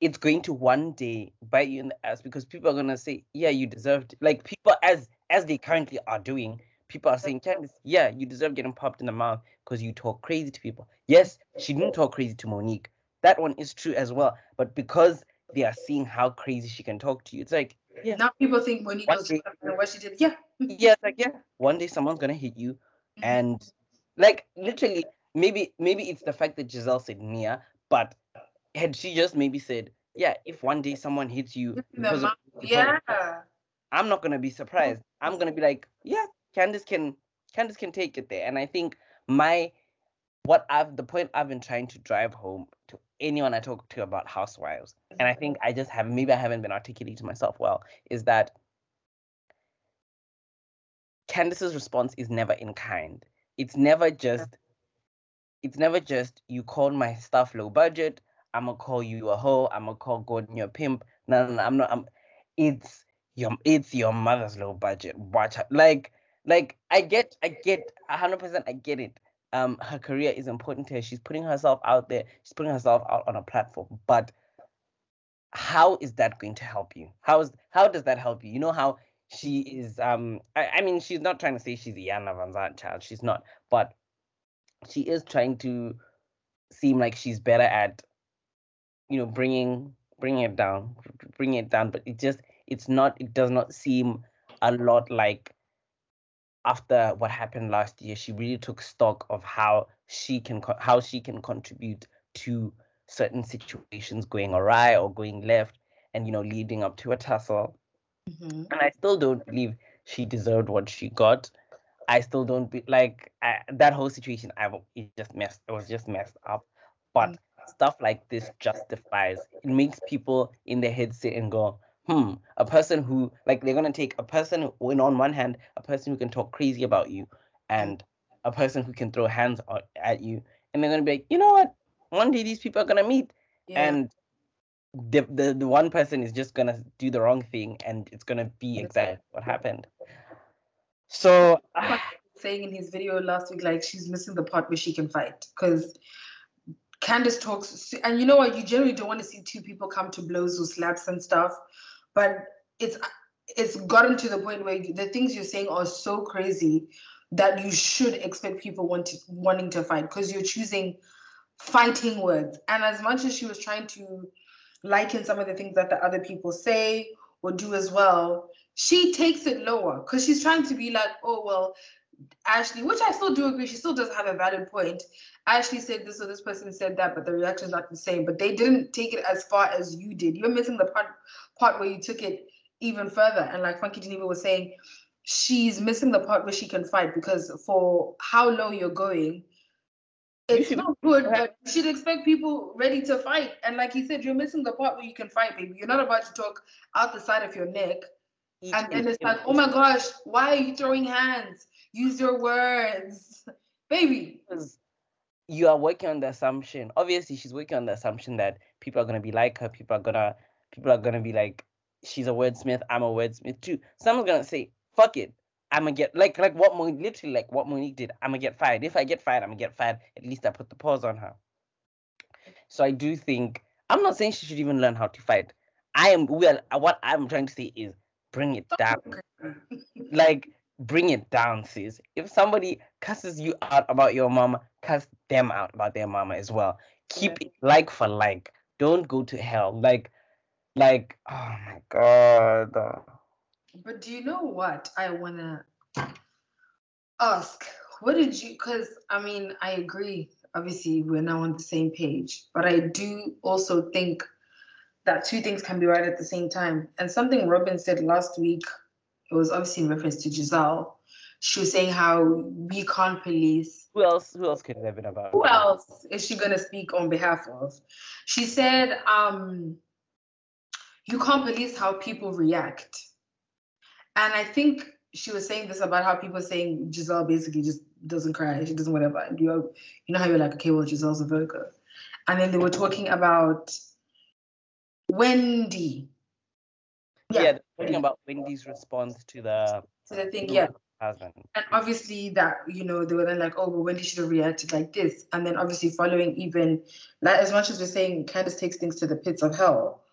It's going to one day bite you in the ass because people are gonna say, "Yeah, you deserved." It. Like people, as as they currently are doing, people are saying, "Candiace, yeah, you deserve getting popped in the mouth because you talk crazy to people." Yes, she didn't talk crazy to Monique. That one is true as well. But because they are seeing how crazy she can talk to you, it's like, yeah. Now people think Monique was what she did. Yeah, yeah, like yeah, one day someone's gonna hit you, mm-hmm. and like literally, maybe maybe it's the fact that Gizelle said Mia, but had she just maybe said, yeah, if one day someone hits you, because of, yeah, I'm not gonna be surprised. I'm gonna be like, yeah, Candiace can Candiace can take it there, and I think my what I've the point I've been trying to drive home to anyone I talk to about housewives, and I think I just have maybe I haven't been articulating to myself well, is that Candiace's response is never in kind. It's never just it's never just you call my stuff low budget, I'm gonna call you a hoe, I'm gonna call Gordon your pimp. No, no, no I'm not I'm it's your it's your mother's low budget. Watch. Like like I get I get hundred percent I get it. Um her career is important to her. She's putting herself out there, she's putting herself out on a platform. But how is that going to help you? How is how does that help you? You know how she is um I, I mean she's not trying to say she's Iyanla Vanzant child she's not but she is trying to seem like she's better at you know bringing bringing it down bringing it down but it just it's not it does not seem a lot like after what happened last year, she really took stock of how she can how she can contribute to certain situations going awry or going left, and you know leading up to a tussle. Mm-hmm. And I still don't believe she deserved what she got. I still don't be like I, that whole situation. I it just messed. It was just messed up. But stuff like this justifies. It makes people in their head sit and go, hmm, a person who like they're gonna take a person who, in on one hand, a person who can talk crazy about you, and a person who can throw hands at you, and they're gonna be like, you know what? One day these people are gonna meet, Yeah. and the, the the one person is just gonna do the wrong thing, and it's gonna be exactly what happened. So saying in his video last week, like she's missing the part where she can fight because Candace talks, and you know what? You generally don't want to see two people come to blows or slaps and stuff, but it's it's gotten to the point where the things you're saying are so crazy that you should expect people want to, wanting to fight because you're choosing fighting words. And as much as she was trying to liken some of the things that the other people say or do as well, she takes it lower because she's trying to be like, oh well, Ashley, which I still do agree, she still does have a valid point. Ashley said this or this person said that, but the reaction's not the same. But they didn't take it as far as you did. You're missing the part part where you took it even further. And like Funky Dineva was saying, she's missing the part where she can fight because for how low you're going, it's not good, but you should expect people ready to fight. And like he said, you're missing the part where you can fight, baby. You're not about to talk out the side of your neck. And then it's like, oh my gosh, why are you throwing hands? Use your words. Baby. because you are working on the assumption. Obviously, she's working on the assumption that people are gonna be like her. People are gonna people are gonna be like, she's a wordsmith. I'm a wordsmith too. Someone's gonna say, fuck it. I'm gonna get like like what Monique literally like what Monique did. I'm gonna get fired. If I get fired, I'm gonna get fired. At least I put the pause on her. So I do think I'm not saying she should even learn how to fight. I am well. What I'm trying to say is bring it down like bring it down sis. If somebody cusses you out about your mama cuss them out about their mama as well. Keep it like for like. Don't go to hell. Like like oh my god. But do you know what I wanna ask? What did you because I mean I agree. Obviously, we're now on the same page, but I do also think that two things can be right at the same time. And something Robyn said last week, it was obviously in reference to Gizelle. She was saying how we can't police who else who else could it have been about who else is she going to speak on behalf of? She said, um, you can't police how people react. And I think she was saying this about how people are saying Gizelle basically just doesn't cry, she doesn't whatever. And you, you know how you're like, okay, well, Gizelle's a Virgo. And then they were talking about Wendy. yeah, Yeah, they're talking about wendy's response to the to the thing, yeah. husband and obviously that you know they were then like oh well wendy should have reacted like this. And then obviously following even like as much as we're saying candace takes things to the pits of hell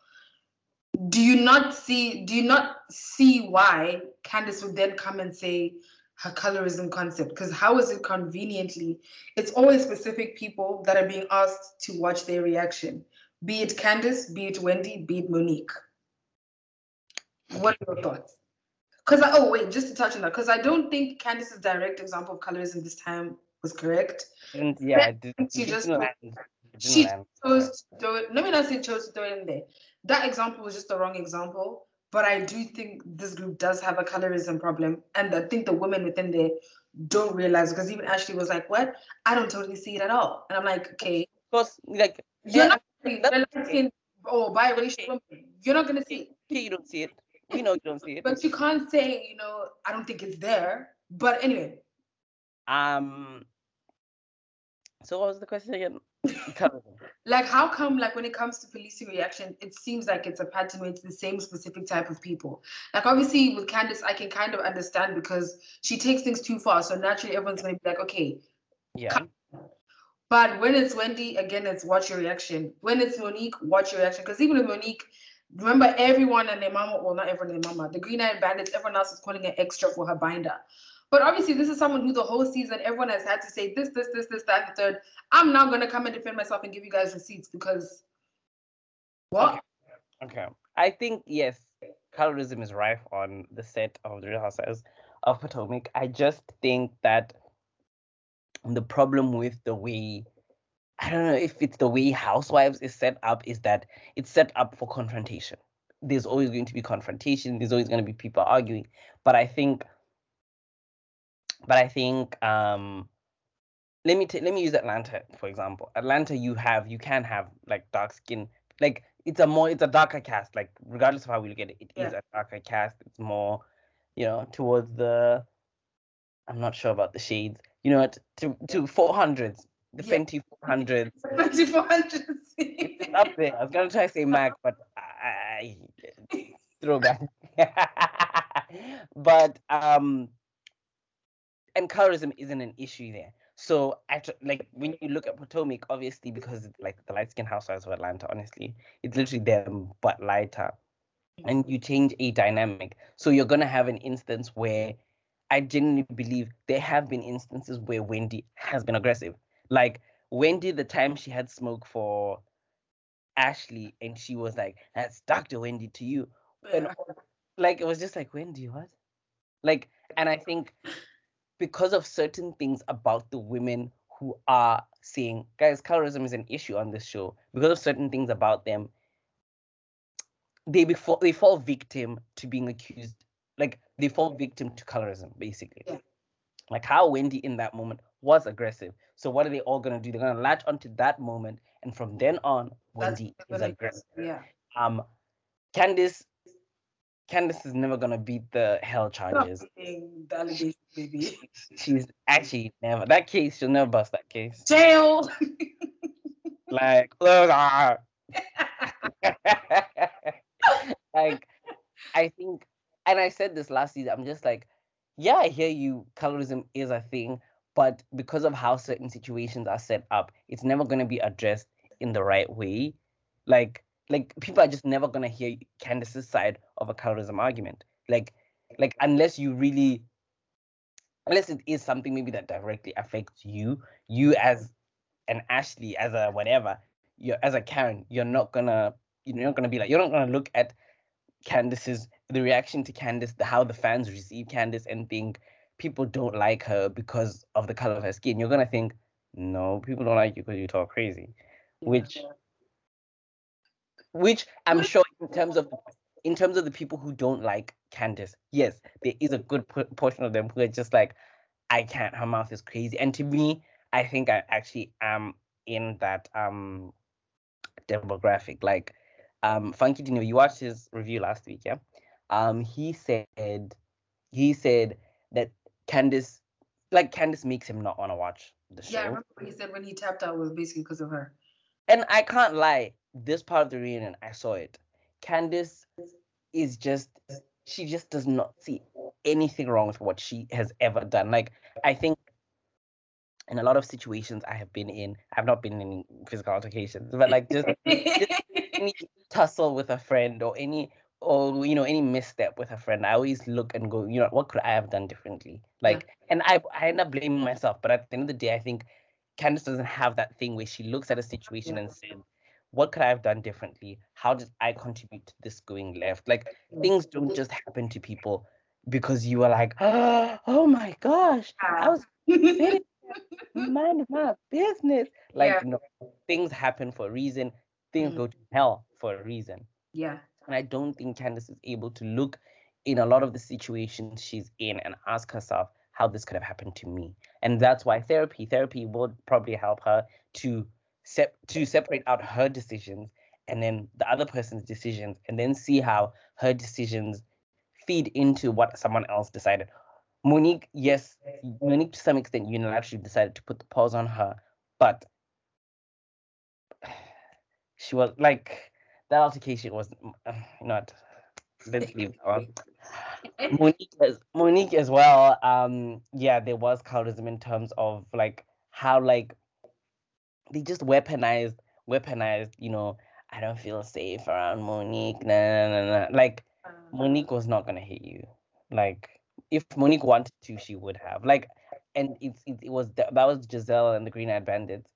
do you not see do you not see why candace would then come and say her colorism concept? Because how is it conveniently it's always specific people that are being asked to watch their reaction be it candace be it wendy be it monique what are your thoughts because I, oh wait, just to touch on that, because I don't think Candice's direct example of colorism this time was correct. and yeah didn't, she just land. She land. chose to throw it. Let me not say chose to throw it in there. That example was just the wrong example. But I do think this group does have a colorism problem, and I think the women within there don't realize because even Ashley was like, "What? I don't totally see it at all." And I'm like, "Okay, because like you're yeah, not realizing or biracial women. You're not gonna see it." you don't see it. We know you don't see it. But you can't say, you know, I don't think it's there. But anyway, um so what was the question again? Like how come like when it comes to policing reaction it seems like it's a pattern where it's the same specific type of people? Like obviously with candace i can kind of understand because she takes things too far. So naturally everyone's going to be like okay yeah but when it's wendy again it's watch your reaction when it's monique watch your reaction because even with monique remember everyone and their mama well not everyone and their mama the green eyed bandits everyone else is calling her extra for her binder but obviously, this is someone who the whole season everyone has had to say this, this, this, this, that, the third. I'm now gonna come and defend myself and give you guys receipts because what? Okay. I think yes, colorism is rife on the set of the Real Housewives of Potomac. I just think that the problem with the way I don't know if it's the way Housewives is set up is that it's set up for confrontation. There's always going to be confrontation. There's always going to be people arguing. But I think, but I think, um, let me t- let me use Atlanta for example. Atlanta, you have you can have like dark skin, like it's a more it's a darker cast. Like regardless of how we look at it, it Yeah. is a darker cast. It's more, you know, towards the. I'm not sure about the shades. You know, to to 400s, the Yeah. Fenty 400s. 2400. It's up there. I was gonna try to say Mac, but I throwback. but um, and colorism isn't an issue there. So actually, like when you look at Potomac, obviously because like the light skin housewives of Atlanta, honestly, it's literally them but lighter. And you change a dynamic. So you're gonna have an instance where I genuinely believe there have been instances where Wendy has been aggressive. Like Wendy, the time she had smoke for Ashley, and she was like, "That's Dr. Wendy to you," and like it was just like Wendy, what? Like, and I think because of certain things about the women who are saying, guys, colorism is an issue on this show. Because of certain things about them, they before they fall victim to being accused. Like they fall victim to colorism, basically. Yeah. Like how Wendy in that moment was aggressive. So what are they all gonna do? They're gonna latch onto that moment, and from then on, That's Wendy is aggressive. Yeah. Um, Candice, Candice is never gonna beat the hell charges. allegation, baby. She's actually never that case. She'll never bust that case. Jail. Like, ah. like, I think, and I said this last season. I'm just like, yeah, I hear you. Colorism is a thing, but because of how certain situations are set up, it's never gonna be addressed in the right way. Like, like people are just never gonna hear Candace's side of a colorism argument. Like, like unless you really, unless it is something maybe that directly affects you, you as an Ashley, as a whatever, you're as a Karen, you're not gonna, you're not gonna be like, you're not gonna look at Candace's the reaction to Candace, the how the fans receive Candace, and think people don't like her because of the color of her skin. You're gonna think, no, people don't like you because you talk crazy. Which which I'm sure in terms of in terms of the people who don't like Candace, yes, there is a good p- portion of them who are just like, I can't. Her mouth is crazy. And to me, I think I actually am in that um demographic. Like, um, Funky Dino, you watched his review last week, yeah? Um, he said he said that Candace, like Candace, makes him not want to watch the show. Yeah, I remember what he said when he tapped out was basically because of her. And I can't lie, this part of the reunion, I saw it. Candace is just, she just does not see anything wrong with what she has ever done. Like, I think in a lot of situations I have been in, I've not been in physical altercations, but like just any tussle with a friend or any, or, you know, any misstep with a friend, I always look and go, you know, what could I have done differently? Like, and I, I end up blaming myself, but at the end of the day, I think Candace doesn't have that thing where she looks at a situation and says, what could I have done differently? How did I contribute to this going left? Like things don't just happen to people because you are like, oh my gosh, I was minding my business. Like Yeah. no, things happen for a reason. Things Mhm. go to hell for a reason. yeah. And I don't think Candace is able to look in a lot of the situations she's in and ask herself how this could have happened to me. And that's why therapy, therapy will probably help her to sep- to separate out her decisions and then the other person's decisions and then see how her decisions feed into what someone else decided. Monique, yes, Monique to some extent unilaterally decided to put the pause on her, but she was like that altercation was uh, not let's leave one. Monique as Monique as well. Um, yeah, there was colorism in terms of like how like they just weaponized weaponized. You know, I don't feel safe around Monique. Nah, nah, nah, nah. Like Monique was not gonna hit you. Like if Monique wanted to, she would have. Like, and it's it, it was that was Gizelle and the Green Eyed Bandits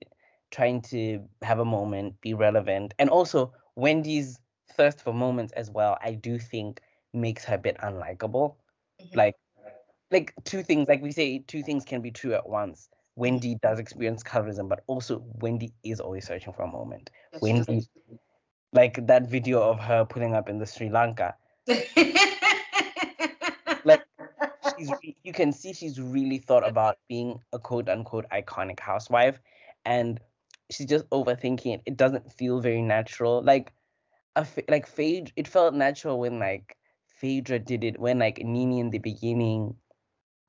trying to have a moment, be relevant, and also Wendy's thirst for moments as well. I do think makes her a bit unlikable. Mhm. Like, like two things, like we say, two things can be true at once. Wendy does experience colorism, but also Wendy is always searching for a moment. She Wendy, does. like that video of her pulling up in the Sri Lanka, she's you can see she's really thought about being a quote unquote iconic housewife and she's just overthinking it. It doesn't feel very natural. Like a like Phaedra, it felt natural when like Phaedra did it when like NeNe in the beginning.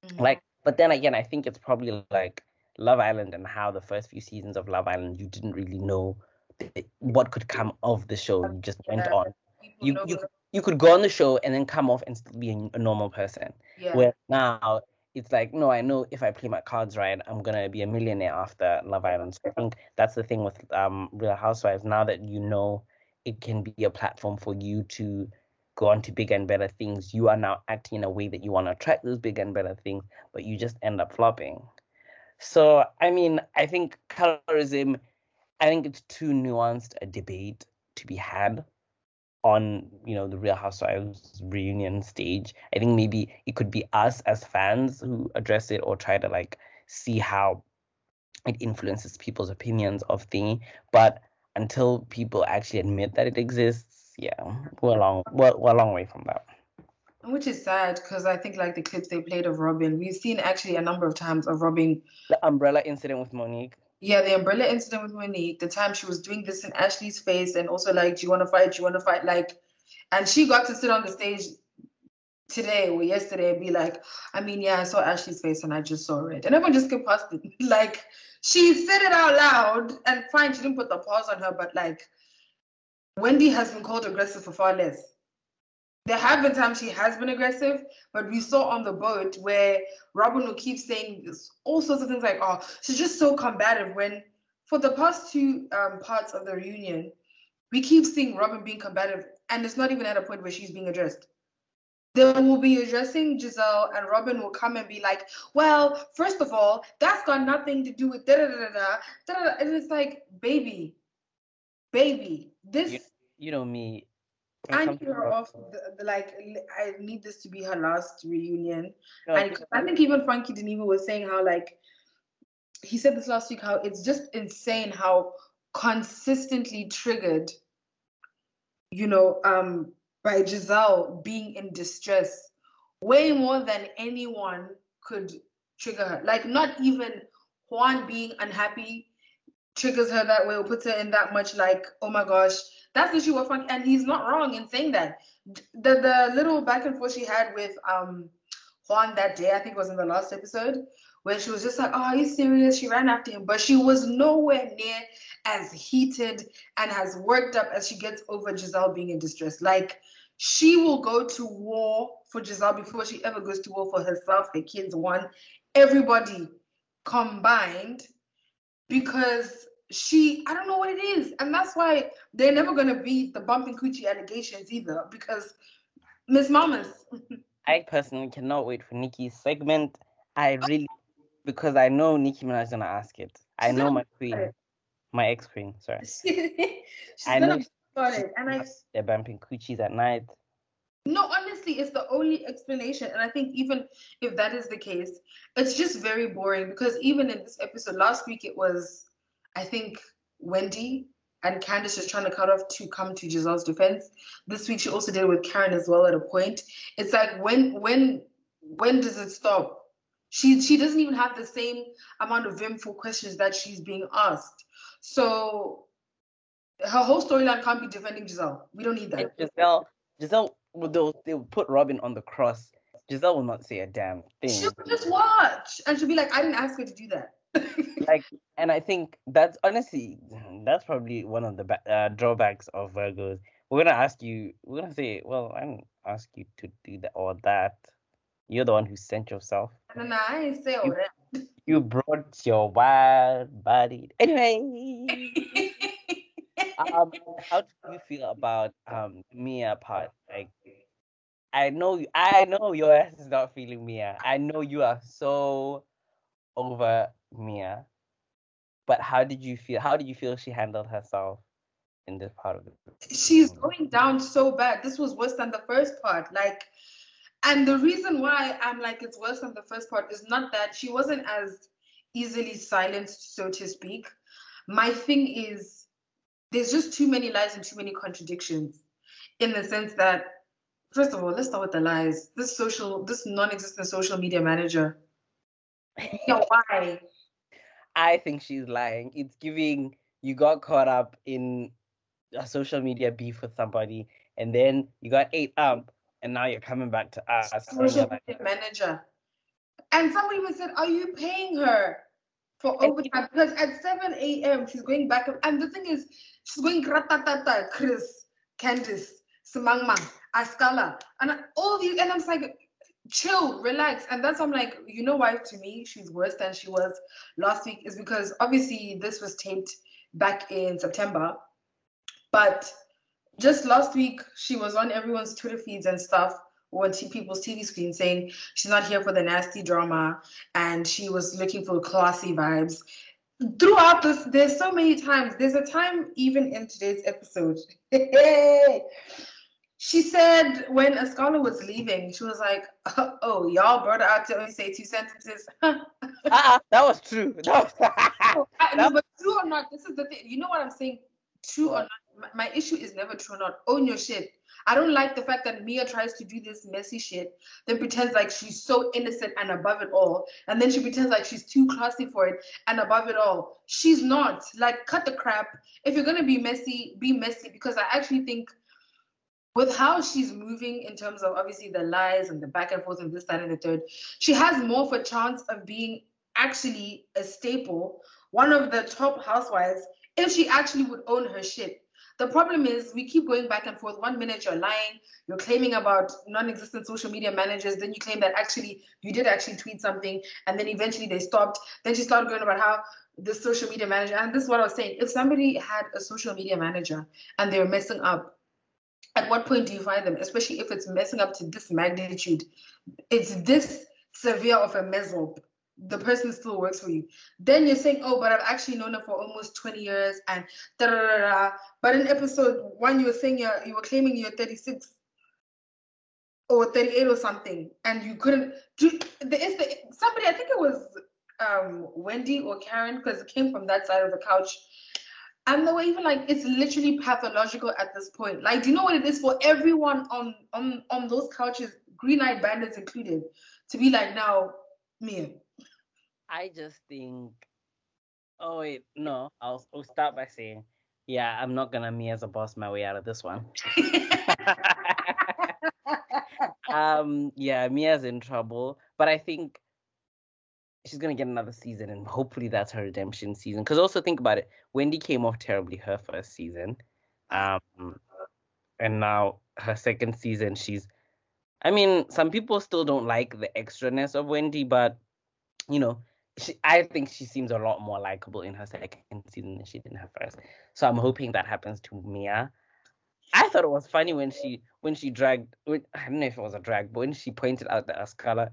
Mhm. Like but then again I think it's probably like Love Island and how the first few seasons of Love Island you didn't really know what could come of the show. You just went on. People You you you could go on the show and then come off and still be a, a normal person. yeah. Where now it's like, no, I know if I play my cards right, I'm gonna be a millionaire after Love Island. So I think that's the thing with um Real Housewives. Now that you know it can be a platform for you to go on to bigger and better things, you are now acting in a way that you want to attract those bigger and better things, but you just end up flopping. So I mean, I think colorism, I think it's too nuanced a debate to be had on you know the Real Housewives reunion stage. I think maybe it could be us as fans who address it or try to like see how it influences people's opinions of thing. But until people actually admit that it exists, yeah, we're a long we're, we're a long way from that. Which is sad because I think like the clips they played of Robyn, we've seen actually a number of times of Robyn. The umbrella incident with Monique. Yeah, the umbrella incident with Monique, the time she was doing this in Ashley's face and also like, do you want to fight? Do you want to fight? Like, and she got to sit on the stage today or yesterday and be like, I mean, yeah, I saw Ashley's face and I just saw it. And everyone just skipped past it. like, she said it out loud and fine, she didn't put the pause on her, but like, Wendy has been called aggressive for far less. There have been times she has been aggressive, but we saw on the boat where Robyn will keep saying all sorts of things like, oh, she's just so combative. When for the past two um, parts of the reunion, we keep seeing Robyn being combative, and it's not even at a point where she's being addressed. They will be addressing Gizelle, and Robyn will come and be like, well, first of all, that's got nothing to do with da da da da da. da, da. And it's like, baby, baby, this. You, you know me. When it I comes need her off. The, the, like, I need this to be her last reunion. No, And I think even Funky Dineva was saying how like he said this last week how it's just insane how consistently triggered, you know, um, by Gizelle being in distress, way more than anyone could trigger her. Like not even Juan being unhappy triggers her that way or puts her in that much like, oh my gosh, that's the issue with Frankie, and he's not wrong in saying that. The the little back and forth she had with um Juan that day, I think it was in the last episode, where she was just like, Oh, are you serious? She ran after him, but she was nowhere near as heated and as worked up as she gets over Gizelle being in distress. Like, she will go to war for Gizelle before she ever goes to war for herself, her kids, one, everybody combined, because she, I don't know what it is. And that's why they're never going to beat the bumping coochie allegations either, because Miss Mamas. I personally cannot wait for Nicki's segment. I really because I know Nicki Minaj is gonna ask it. I know my queen, my ex queen. Sorry, She's I gonna know be started. And I they're bumping coochies at night. no, honestly, it's the only explanation. And I think even if that is the case, it's just very boring because even in this episode last week, it was, I think, Wendy and Candace just trying to cut off to come to Gizelle's defense. This week she also did it with Karen as well at a point. It's like when when when does it stop? She she doesn't even have the same amount of vim for questions that she's being asked. So her whole storyline can't be defending Gizelle. We don't need And that. Gizelle, Gizelle, will they'll, they'll put Robyn on the cross. Gizelle will not say a damn thing. She'll just watch and she'll be like, I didn't ask her to do that. Like and i think that's honestly that's probably one of the ba- uh, drawbacks of virgos. We're gonna ask you we're gonna say well i didn't ask you to do that or that. You're the one who sent yourself. And then I ain't say all that. you brought your wild body. Anyway. Um how do you feel about um mia part? Like i know i know your ass is not feeling mia. I know you are so over mia but how did you feel how did you feel she handled herself in this part of it She's going down so bad. This was worse than the first part. Like, And the reason why I'm like it's worse than the first part is not that she wasn't as easily silenced, so to speak. My thing is there's just too many lies and too many contradictions in the sense that first of all, let's start with the lies. This social, this non-existent social media manager. Yeah, why? I think she's lying. It's giving you got caught up in a social media beef with somebody, and then you got ate up, and now you're coming back to us. Social media manager. And somebody even said, Are you paying her for overtime? Because at 7 a.m. she's going back. And the thing is, she's going ratatata, Chris, Candiace, Simangma, Askale, and all these. And I'm like, chill, relax. And that's I'm like, you know why to me she's worse than she was last week is because obviously this was taped back in September. But just last week she was on everyone's Twitter feeds and stuff on people's TV screens saying she's not here for the nasty drama and she was looking for classy vibes. Throughout this, there's so many times. There's a time even in today's episode. she said when Askale was leaving, she was like, oh, "Oh, y'all brought her out to only say two sentences." uh-uh, that was true. That was, no, but true or not, this is the thing. You know what I'm saying? True or not, my, my issue is never true or not. Own your shit. I don't like the fact that Mia tries to do this messy shit, then pretends like she's so innocent and above it all, and then she pretends like she's too classy for it and above it all. She's not. Like, cut the crap. If you're gonna be messy, be messy because I actually think with how she's moving in terms of obviously the lies and the back and forth and this, that, and the third, she has more of a chance of being actually a staple, one of the top housewives, if she actually would own her shit. The problem is we keep going back and forth. One minute you're lying, you're claiming about non-existent social media managers, then you claim that actually you did actually tweet something, and then eventually they stopped. Then she started going about how the social media manager, and this is what I was saying. If somebody had a social media manager and they're messing up, at what point do you find them, especially if it's messing up to this magnitude? It's this severe of a mess up. The person still works for you. Then you're saying, oh, but I've actually known her for almost 20 years and da da da da. But in episode one, you were saying you're, you were claiming you're 36 or 38 or something, and you couldn't do. The, is the somebody I think it was um, Wendy or Karen because it came from that side of the couch and they were even like it's literally pathological at this point. Like do you know what it is? For everyone on on on those couches green eyed bandits included to be like now me. I just think oh wait no i'll, I'll start by saying yeah i'm not gonna me as a boss my way out of this one. Um yeah mia's in trouble. But i think she's gonna get another season, and hopefully that's her redemption season. Because also think about it, Wendy came off terribly her first season, um, and now her second season, she's. I mean, some people still don't like the extraness of Wendy, but you know, she, I think she seems a lot more likable in her second season than she did in her first. So I'm hoping that happens to Mia. I thought it was funny when she when she dragged. When, I don't know if it was a drag, but when she pointed out that Askale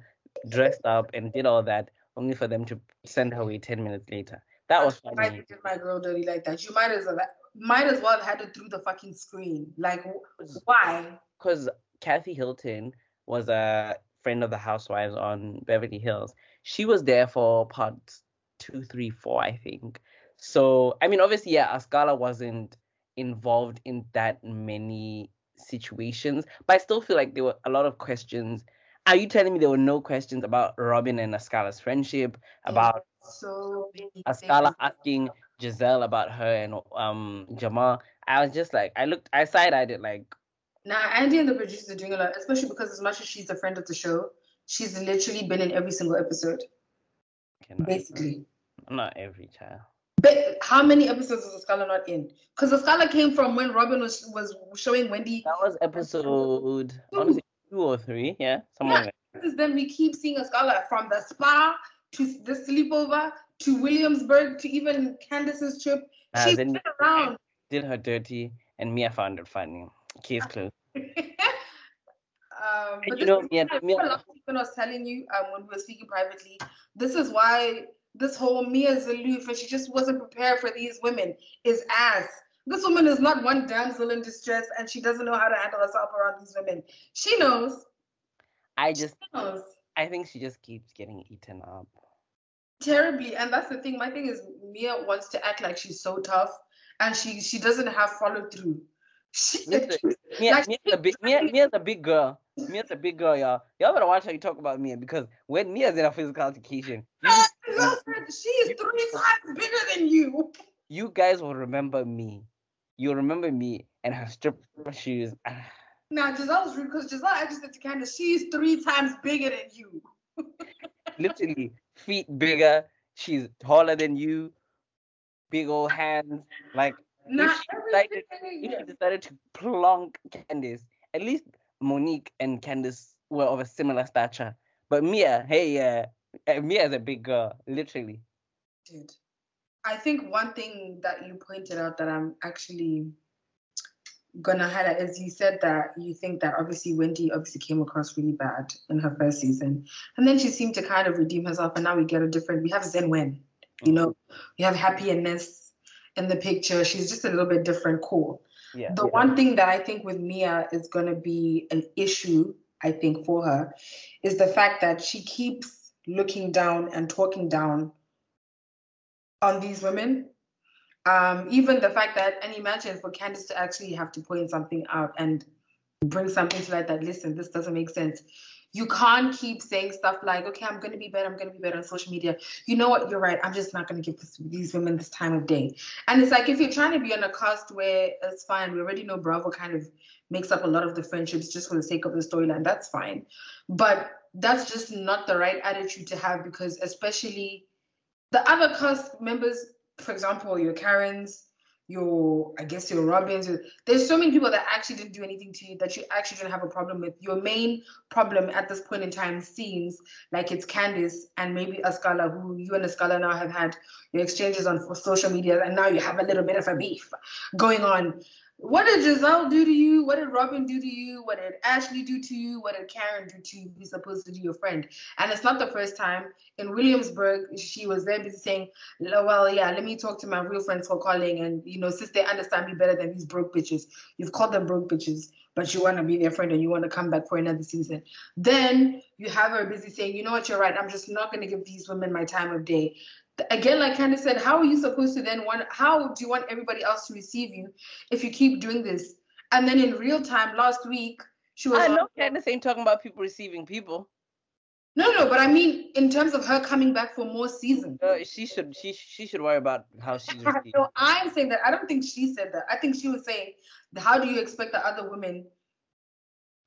dressed up and did all that, only for them to send her away 10 minutes later. That was funny. Why did my girl dirty like that? You might as well might as well have had it through the fucking screen. Like why? Because Kathy Hilton was a friend of the housewives on Beverly Hills. She was there for parts two, three, four, I think. So I mean, obviously, yeah, Askale wasn't involved in that many situations, but I still feel like there were a lot of questions are you telling me there were no questions about Robyn and Askale's friendship? About so Askale asking Gizelle about her and um Jamal? I was just like, I looked, I side eyed it like. Now Andy and the producers are doing a lot, especially because as much as she's a friend of the show, she's literally been in every single episode. basically. Not every child. But how many episodes was Askale not in? Because Askale came from when Robyn was was showing Wendy. That was episode honestly two or three, yeah, somewhere. Yeah. Then we keep seeing Askale from the spa to the sleepover to Williamsburg to even Candiace's trip. Uh, She's been around. Did her dirty, and Mia found it funny. Case closed. um, but you know, Mia, Mia, I was telling you um, when we were speaking privately. This is why this whole Mia's aloof and she just wasn't prepared for these women is ass. This woman is not one damsel in distress and she doesn't know how to handle herself around these women. She knows. I just knows? I think she just keeps getting eaten up. terribly and that's the thing my thing is mia wants to act like she's so tough and she she doesn't have follow through she, Listen, Mia, Like- Mia's a big Mia, Mia's a big girl. Mia's a big girl, y'all. Y'all better watch how you talk about Mia because when Mia's in a physical altercation, you, she is three times bigger than you you guys will remember me. You'll remember me and her stripper shoes. Now gizelle's rude because giselle actually said to candiace she's three times bigger than you Literally, feet bigger. She's taller than you. Big old hands. Like not she decided- if she decided to plonk Candiace, at least Monique and Candiace were of a similar stature. But Mia, hey, yeah, uh, Mia's a big girl, literally. did. I think one thing that you pointed out that I'm actually gonna highlight is you said that you think that obviously Wendy obviously came across really bad in her first season, and then she seemed to kind of redeem herself, and now we get a different. We have Zen Wen, you mm. know, we have Happy and Ness in the picture. She's just a little bit different, cool. Yeah. The one thing that I think with Mia is going to be an issue, I think, for her is the fact that she keeps looking down and talking down on these women. Um, even the fact that, and imagine for Candiace to actually have to point something out and bring something to light that, listen, this doesn't make sense. You can't keep saying stuff like, okay, I'm going to be better, I'm going to be better on social media. You know what? You're right. I'm just not going to give this, these women this time of day. And it's like if you're trying to be on a cast where it's fine, we already know Bravo kind of makes up a lot of the friendships just for the sake of the storyline. That's fine. But that's just not the right attitude to have because, especially the other cast members, for example, your Karens, your, I guess, your Robyns, there's so many people that actually didn't do anything to you that you actually didn't have a problem with. Your main problem at this point in time seems like it's Candiace and maybe Askale, who you and Askale now have had your exchanges on for social media, and now you have a little bit of a beef going on. What did Gizelle do to you? What did Robyn do to you? What did Ashley do to you? What did Karen do to you? Who's supposed to be your friend? And it's not the first time. In Williamsburg, she was there busy saying, well, yeah, let me talk to my real friends for calling. And, you know, since they understand me better than these broke bitches, you've called them broke bitches, but you want to be their friend and you want to come back for another season. Then you have her busy saying, you know what, you're right. I'm just not going to give these women my time of day again like Candiace said how are you supposed to then want how do you want everybody else to receive you if you keep doing this and then in real time last week she was I on- know Candiace ain't talking about people receiving people. no no but i mean in terms of her coming back for more seasons Uh, she should she she should worry about how she's received. no i'm saying that i don't think she said that i think she was saying how do you expect the other women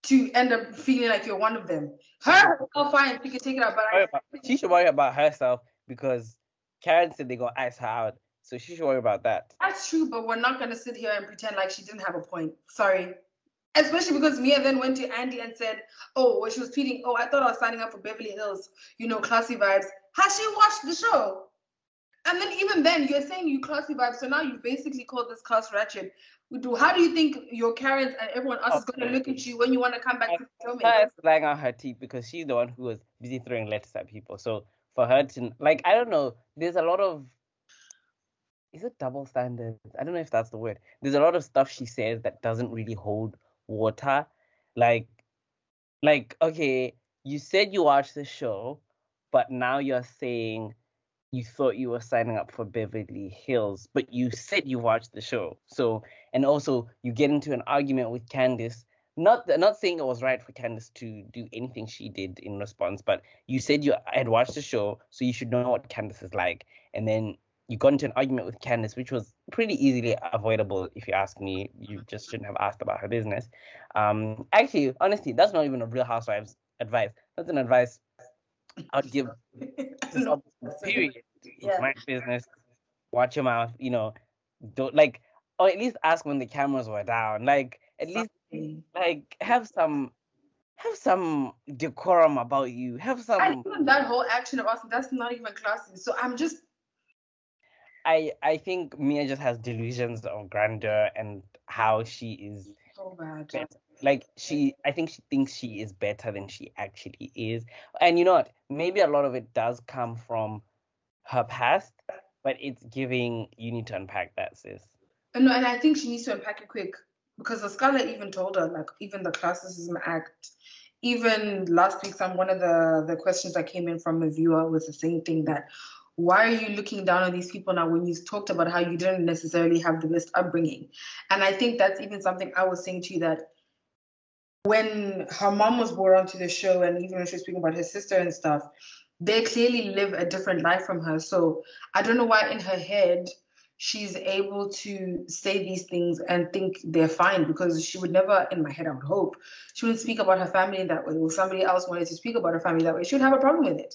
to end up feeling like you're one of them her oh fine she can take it out but I, she should worry about herself because Karen said they're gonna ice her out. So she should worry about that. That's true, but we're not gonna sit here and pretend like she didn't have a point. Sorry. Especially because Mia then went to Andy and said, Oh, when she was tweeting, Oh, I thought I was signing up for Beverly Hills, you know, classy vibes. Has she watched the show? And then even then, you're saying you classy vibes, so now you basically called this class ratchet. Do how do you think your Karens and everyone else is gonna look at you when you want to come back to film Her it? is lying on her teeth because she's the one who was busy throwing letters at people. So for her to like, I don't know. There's a lot of is it double standards? I don't know if that's the word. There's a lot of stuff she says that doesn't really hold water. Like, like okay, you said you watched the show, but now you're saying you thought you were signing up for Beverly Hills, but you said you watched the show. So, and also you get into an argument with Candiace. Not not saying it was right for Candiace to do anything she did in response, but you said you had watched the show, so you should know what Candiace is like. And then you got into an argument with Candiace, which was pretty easily avoidable if you ask me. You just shouldn't have asked about her business. Um, actually, honestly, that's not even a Real Housewives advice. That's an advice I'd give No. period. Yeah. Mind business. Watch your mouth. You know, don't like, or at least ask when the cameras were down. Like, at least Mm. like have some, have some decorum about you. Have some. And even that whole action of us, that's not even classy. So I'm just I I think Mia just has delusions of grandeur and how she is so bad. Like she, I think she thinks she is better than she actually is. And you know what? Maybe a lot of it does come from her past, but it's giving. You need to unpack that, sis. No, and I think she needs to unpack it quick because the scholar even told her, like, even the classicism act even last week, some um, one of the the questions that came in from a viewer was the same thing that why are you looking down on these people now when you talked about how you didn't necessarily have the best upbringing? And I think that's even something I was saying to you that when her mom was brought onto the show and even when she was speaking about her sister and stuff, they clearly live a different life from her. So I don't know why in her head she's able to say these things and think they're fine because she would never, in my head, I would hope, she would speak about her family in that way. Or somebody else wanted to speak about her family that way, she would have a problem with it.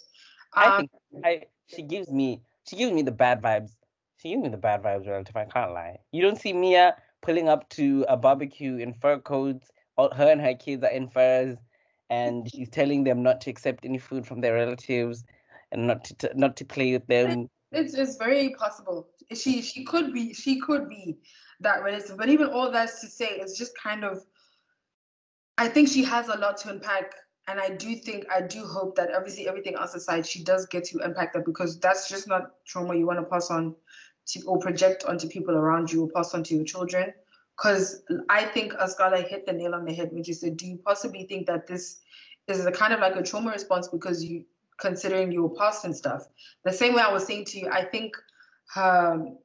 Um, I think I she gives me she gives me the bad vibes. She gives me the bad vibes relative. I can't lie. You don't see Mia pulling up to a barbecue in fur coats. All, her and her kids are in furs, and she's telling them not to accept any food from their relatives and not to, to not to play with them. It's, it's very possible. She she could be she could be that relative, but even all that's to say, it's just kind of. I think she has a lot to unpack and I do think I do hope that obviously everything else aside, she does get to unpack that because that's just not trauma you want to pass on to or project onto people around you or pass on to your children. Because I think Askale hit the nail on the head when she said, "Do you possibly think that this is a kind of like a trauma response because you considering your past and stuff?" The same way I was saying to you, I think Um,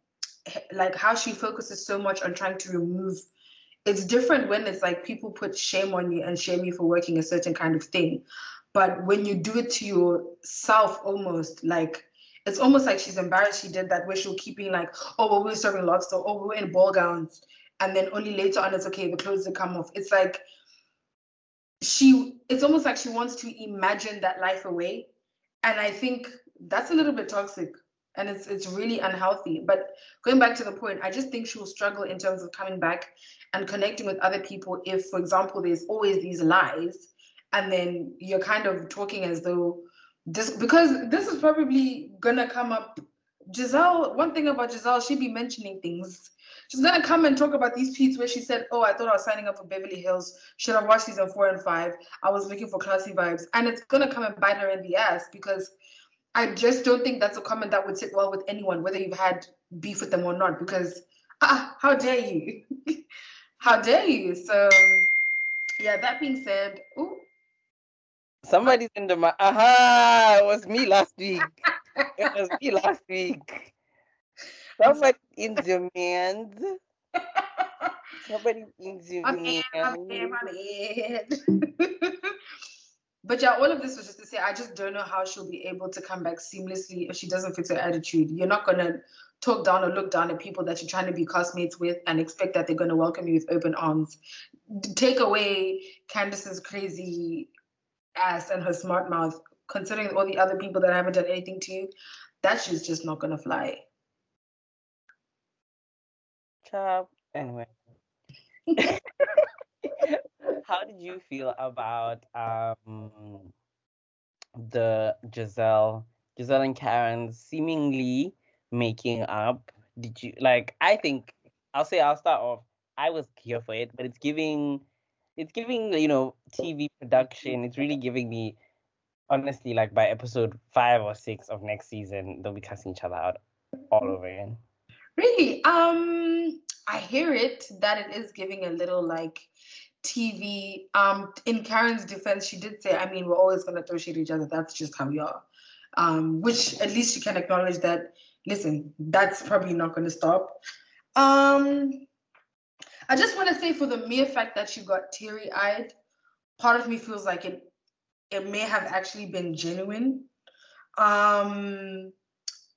her like how she focuses so much on trying to remove it's different when it's like people put shame on you and shame you for working a certain kind of thing. But when you do it to yourself almost like it's almost like she's embarrassed she did that where she'll keep being like, oh well we were serving lobster, oh we were in ball gowns. And then only later on it's okay, the clothes to come off. It's like she it's almost like she wants to imagine that life away. And I think that's a little bit toxic and it's it's really unhealthy. But going back to the point, I just think she will struggle in terms of coming back and connecting with other people if, for example, there's always these lies, and then you're kind of talking as though this because this is probably gonna come up. gizelle one thing about gizelle she'd be mentioning things. She's gonna come and talk about these tweets where she said, "Oh, I thought I was signing up for Beverly Hills. Should have watched season four and five. I was looking for classy vibes." And it's gonna come and bite her in the ass because I just don't think that's a comment that would sit well with anyone, whether you've had beef with them or not. Because ah, how dare you? How dare you? So, yeah, that being said, ooh. Somebody's in the. Aha! It was me last week. it was me last week. Somebody in demand. Somebody in demand. But yeah, all of this was just to say, I just don't know how she'll be able to come back seamlessly if she doesn't fix her attitude. You're not gonna talk down or look down at people that you're trying to be classmates with and expect that they're going to welcome you with open arms. Take away Candiace's crazy ass and her smart mouth, considering all the other people that haven't done anything to you. That shit's just not going to fly. Chop. Anyway. How did you feel about um the Gizelle, Gizelle and Karen seemingly making up. Did you like? I think I'll say I'll start off. I was here for it, but it's giving, it's giving you know TV production. It's really giving me, honestly, like by episode five or six of next season, they'll be casting each other out all over again. Really? Um, I hear it that it is giving a little like TV. Um, in Karen's defense, she did say, I mean, we're always gonna throw shit at each other. That's just how we are. Um, which at least she can acknowledge that listen, that's probably not going to stop. Um, I just want to say for the mere fact that she got teary eyed, part of me feels like it it may have actually been genuine. Um,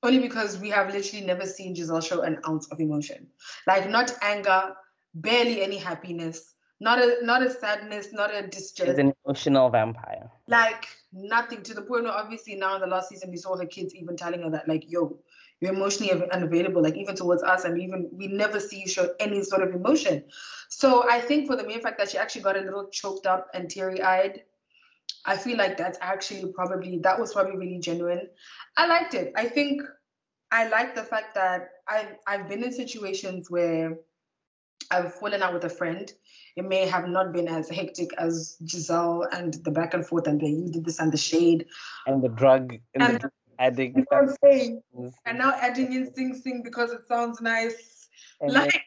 only because we have literally never seen Gizelle show an ounce of emotion. Like not anger, barely any happiness, not a not a sadness, not a distress. She's an emotional vampire. Like nothing to the point where obviously now in the last season we saw her kids even telling her that like, yo, you're emotionally unavailable, like even towards us, and even we never see you show any sort of emotion. So I think for the mere fact that she actually got a little choked up and teary eyed, I feel like that's actually probably that was probably really genuine. I liked it. I think I like the fact that I've I've been in situations where I've fallen out with a friend. It may have not been as hectic as Gizelle and the back and forth and the you did this and the shade. And the drug and, and the adding. You know saying? And now adding in Sing Sing because it sounds nice. And like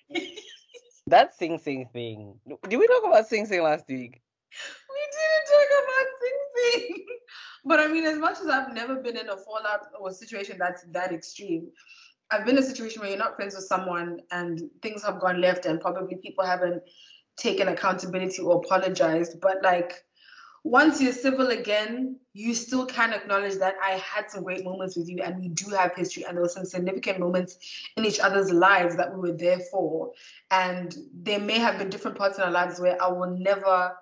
that Sing Sing thing. Did we talk about Sing Sing last week? We didn't talk about Sing Sing. But I mean, as much as I've never been in a fallout or situation that's that extreme, I've been in a situation where you're not friends with someone and things have gone left and probably people haven't taken accountability or apologized. But like once you're civil again, you still can acknowledge that I had some great moments with you and we do have history and there were some significant moments in each other's lives that we were there for. And there may have been different parts in our lives where I will never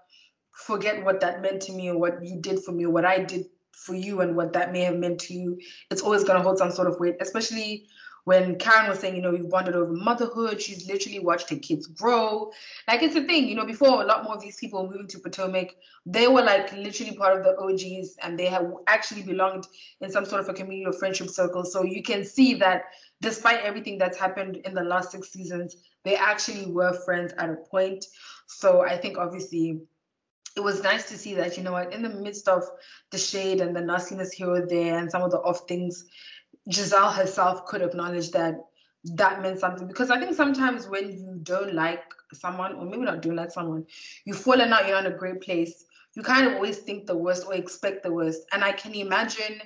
forget what that meant to me or what you did for me or what I did for you and what that may have meant to you. It's always going to hold some sort of weight, especially when Karen was saying, you know, we've bonded over motherhood, she's literally watched her kids grow. Like it's a thing, you know, before a lot more of these people moving to Potomac, they were like literally part of the OGs and they have actually belonged in some sort of a community or friendship circle. So you can see that despite everything that's happened in the last six seasons, they actually were friends at a point. So I think obviously it was nice to see that, you know what, in the midst of the shade and the nastiness here or there and some of the off things, Gizelle herself could acknowledge that that meant something because I think sometimes when you don't like someone, or maybe not don't like someone, you've fallen out, you're in a great place, you kind of always think the worst or expect the worst. And I can imagine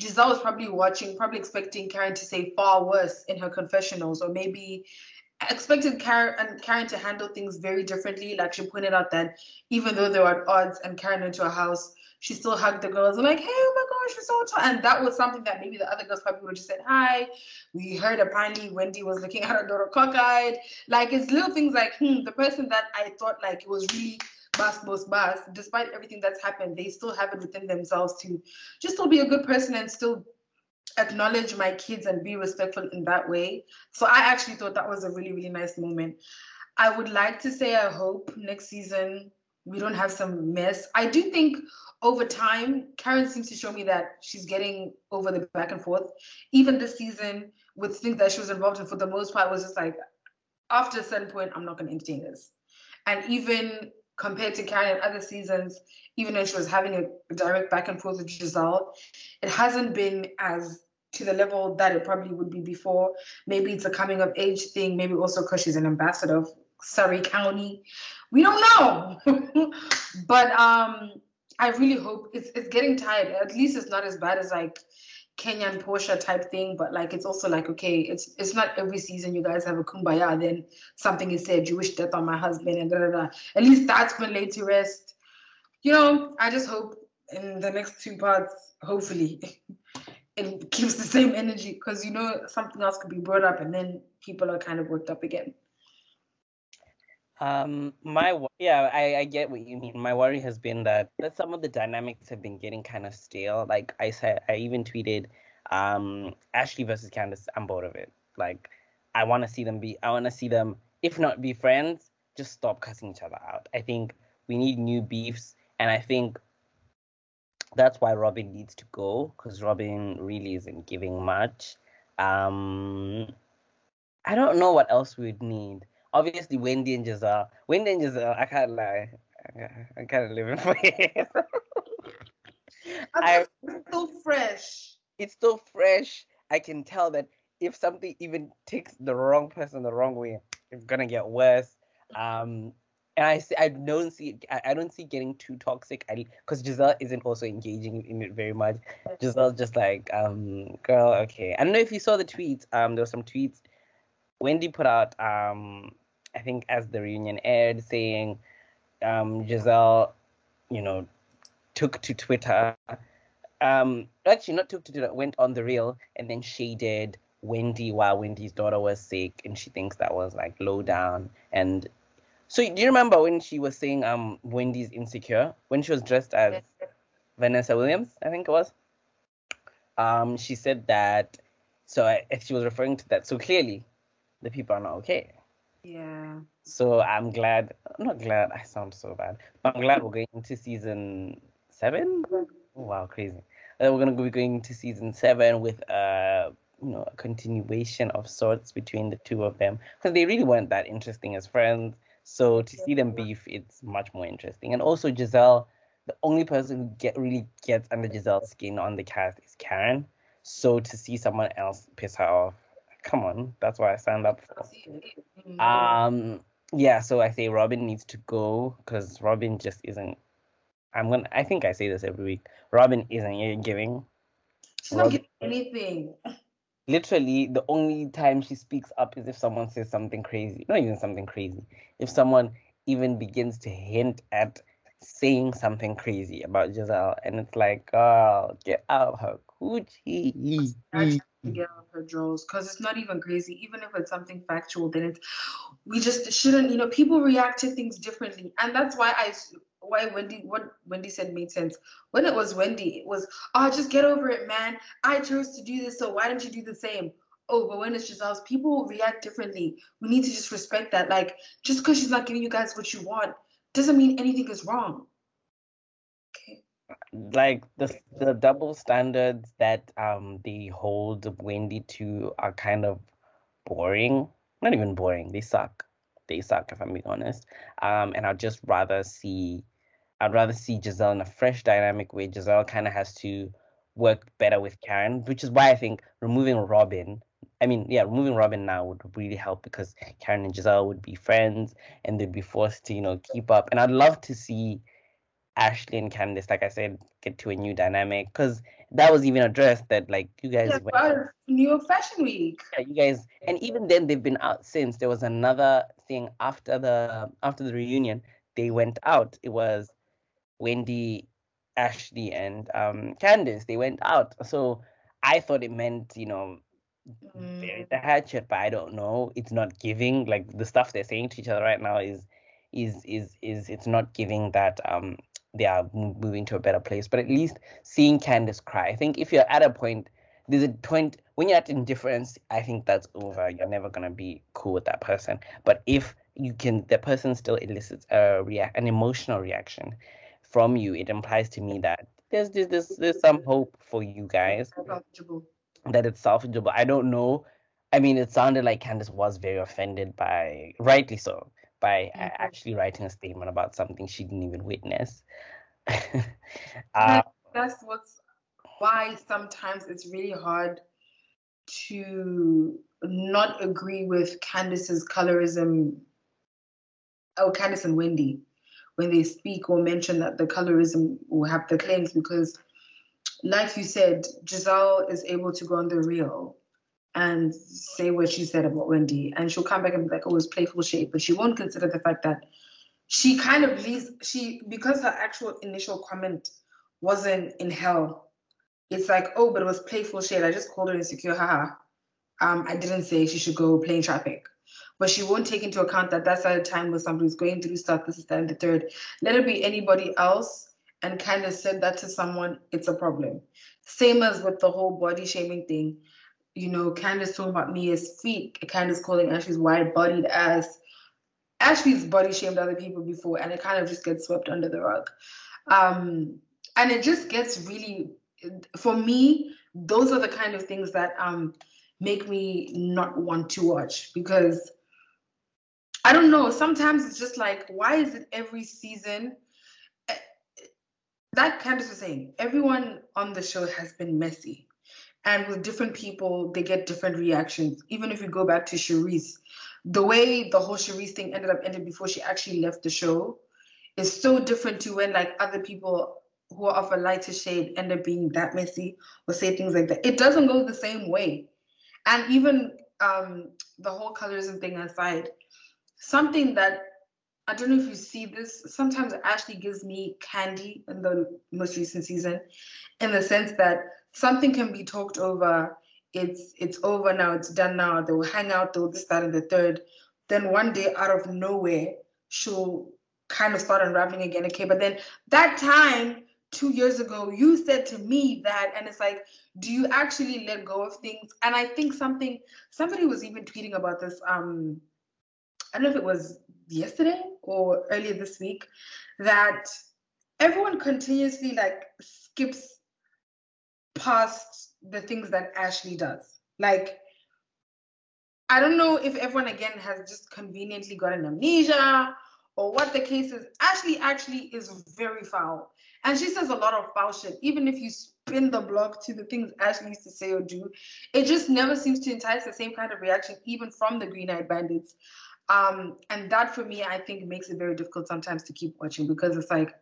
Gizelle was probably watching, probably expecting Karen to say far worse in her confessionals, or maybe expected Karen and Karen to handle things very differently. Like she pointed out that even though they were at odds and Karen went to a house, she still hugged the girls and like, hey, oh my gosh, so tall. And that was something that maybe the other girls probably would have just said hi. We heard apparently Wendy was looking at her daughter cockeyed. Like it's little things like, hmm, the person that I thought like it was really bus, bus, bus, despite everything that's happened, they still have it within themselves to just still be a good person and still acknowledge my kids and be respectful in that way. So I actually thought that was a really, really nice moment. I would like to say I hope next season we don't have some mess. I do think over time, Karen seems to show me that she's getting over the back and forth. Even this season, with things that she was involved in, for the most part, was just like, after a certain point, I'm not going to entertain this. And even compared to Karen in other seasons, even when she was having a direct back and forth with Gizelle, it hasn't been as to the level that it probably would be before. Maybe it's a coming of age thing. Maybe also because she's an ambassador of Surry County. We don't know. but um, I really hope it's it's getting tired. At least it's not as bad as like Kenyan Porsha type thing, but like it's also like okay, it's it's not every season you guys have a kumbaya, then something is said, you wish death on my husband, and da da da. At least that's been laid to rest. You know, I just hope in the next two parts, hopefully, it keeps the same energy because you know something else could be brought up and then people are kind of worked up again. Um, my yeah, I, I get what you mean. My worry has been that that some of the dynamics have been getting kind of stale. Like I said, I even tweeted, um, Ashley versus Candiace. I'm bored of it. Like I want to see them be. I want to see them, if not be friends, just stop cussing each other out. I think we need new beefs, and I think that's why Robyn needs to go because Robyn really isn't giving much. Um, I don't know what else we'd need obviously Wendy and Gizelle. Wendy and Gizelle, I can't lie. I'm kind of living for it. I, it's still fresh. It's still fresh. I can tell that if something even takes the wrong person the wrong way, it's gonna get worse. Um, and I see, I don't see I, I don't see getting too toxic. I because Gizelle isn't also engaging in it very much. Gizelle's just like, um, girl, okay. I don't know if you saw the tweets. Um, there were some tweets. Wendy put out um I think as the reunion aired, saying um, Gizelle, you know, took to Twitter. Um, actually, not took to Twitter, went on the real and then shaded Wendy while Wendy's daughter was sick, and she thinks that was like low down. And so, do you remember when she was saying um Wendy's insecure when she was dressed as Vanessa Williams? I think it was. Um, she said that. So I, she was referring to that. So clearly, the people are not okay. Yeah. So I'm glad. I'm not glad. I sound so bad. I'm glad we're going into season seven. Oh, wow, crazy. Uh, we're gonna be going to season seven with uh, you know, a continuation of sorts between the two of them because they really weren't that interesting as friends. So to see them beef, it's much more interesting. And also Gizelle, the only person who get really gets under Gizelle's skin on the cast is Karen. So to see someone else piss her off come on, that's what I signed up for. Um, yeah, so I say Robyn needs to go because Robyn just isn't I'm gonna. I think I say this every week. Robyn isn't giving. She's not giving anything. Literally, the only time she speaks up is if someone says something crazy. Not even something crazy. If someone even begins to hint at saying something crazy about Gizelle, and it's like, girl, get out of her coochie. Get out of her because it's not even crazy. Even if it's something factual, then it's we just shouldn't. You know, people react to things differently, and that's why I why Wendy what Wendy said made sense. When it was Wendy, it was oh just get over it, man. I chose to do this, so why don't you do the same? Oh, but when it's Gizelle's, people react differently. We need to just respect that. Like just because she's not giving you guys what you want doesn't mean anything is wrong. Like the the double standards that um they hold Wendy to are kind of boring. Not even boring. They suck. They suck if I'm being honest. Um, and I'd just rather see I'd rather see Gizelle in a fresh dynamic where Gizelle kind of has to work better with Karen, which is why I think removing Robyn, I mean, yeah, removing Robyn now would really help because Karen and Gizelle would be friends and they'd be forced to, you know, keep up. And I'd love to see Ashley and Candiace, like I said, get to a new dynamic because that was even addressed that like you guys yeah, went New York Fashion Week. Yeah, you guys, and even then they've been out since. There was another thing after the after the reunion. They went out. It was Wendy, Ashley, and um, Candiace. They went out. So I thought it meant, you know, mm. bury the hatchet, but I don't know. It's not giving. Like the stuff they're saying to each other right now is is is is it's not giving that um they are moving to a better place. But at least seeing Candiace cry, I think if you're at a point, there's a point when you're at indifference. I think that's over. You're never gonna be cool with that person. But if you can, the person still elicits a react an emotional reaction from you, it implies to me that there's there's there's some hope for you guys. That it's salvageable. I don't know. I mean, it sounded like Candiace was very offended by, rightly so, by mm-hmm. actually writing a statement about something she didn't even witness. uh, that's what's why sometimes it's really hard to not agree with Candiace's colorism. Oh, Candiace and Wendy when they speak or mention that the colorism will have the claims because like you said, Gizelle is able to go on the real and say what she said about Wendy, and she'll come back and be like, "Oh, it's playful shade," but she won't consider the fact that she kind of leaves she because her actual initial comment wasn't in hell. It's like, "Oh, but it was playful shade. I just called her insecure, haha." Um, I didn't say she should go plane traffic but she won't take into account that that's at a time where somebody's going through stuff, this is the third. Let it be anybody else and kind of said that to someone, it's a problem. Same as with the whole body shaming thing. You know, Candiace talking about me as feet, Candiace calling Ashley's wide bodied as Ashley's body shamed other people before, and it kind of just gets swept under the rug. Um, and it just gets really, for me, those are the kind of things that um, make me not want to watch because I don't know. Sometimes it's just like, why is it every season? Eh, that Candiace was saying, everyone on the show has been messy. And with different people, they get different reactions. Even if you go back to Charrisse, the way the whole Charrisse thing ended up ended before she actually left the show is so different to when like other people who are of a lighter shade end up being that messy or say things like that. It doesn't go the same way. And even um, the whole colorism thing aside, something that I don't know if you see this. Sometimes Ashley gives me candy in the most recent season, in the sense that something can be talked over. It's it's over now. It's done now. They'll hang out. They'll this, that, and the third. Then one day, out of nowhere, she'll kind of start unraveling again. Okay, but then that time two years ago, you said to me that, and it's like, do you actually let go of things? And I think something somebody was even tweeting about this. Um, I don't know if it was yesterday or earlier this week, that everyone continuously like skips past the things that Ashley does. Like, I don't know if everyone again has just conveniently gotten amnesia or what the case is. Ashley actually is very foul. And she says a lot of foul shit. Even if you spin the block to the things Ashley used to say or do, it just never seems to entice the same kind of reaction, even from the Green Eyed Bandits. Um, and that for me, I think makes it very difficult sometimes to keep watching because it's like,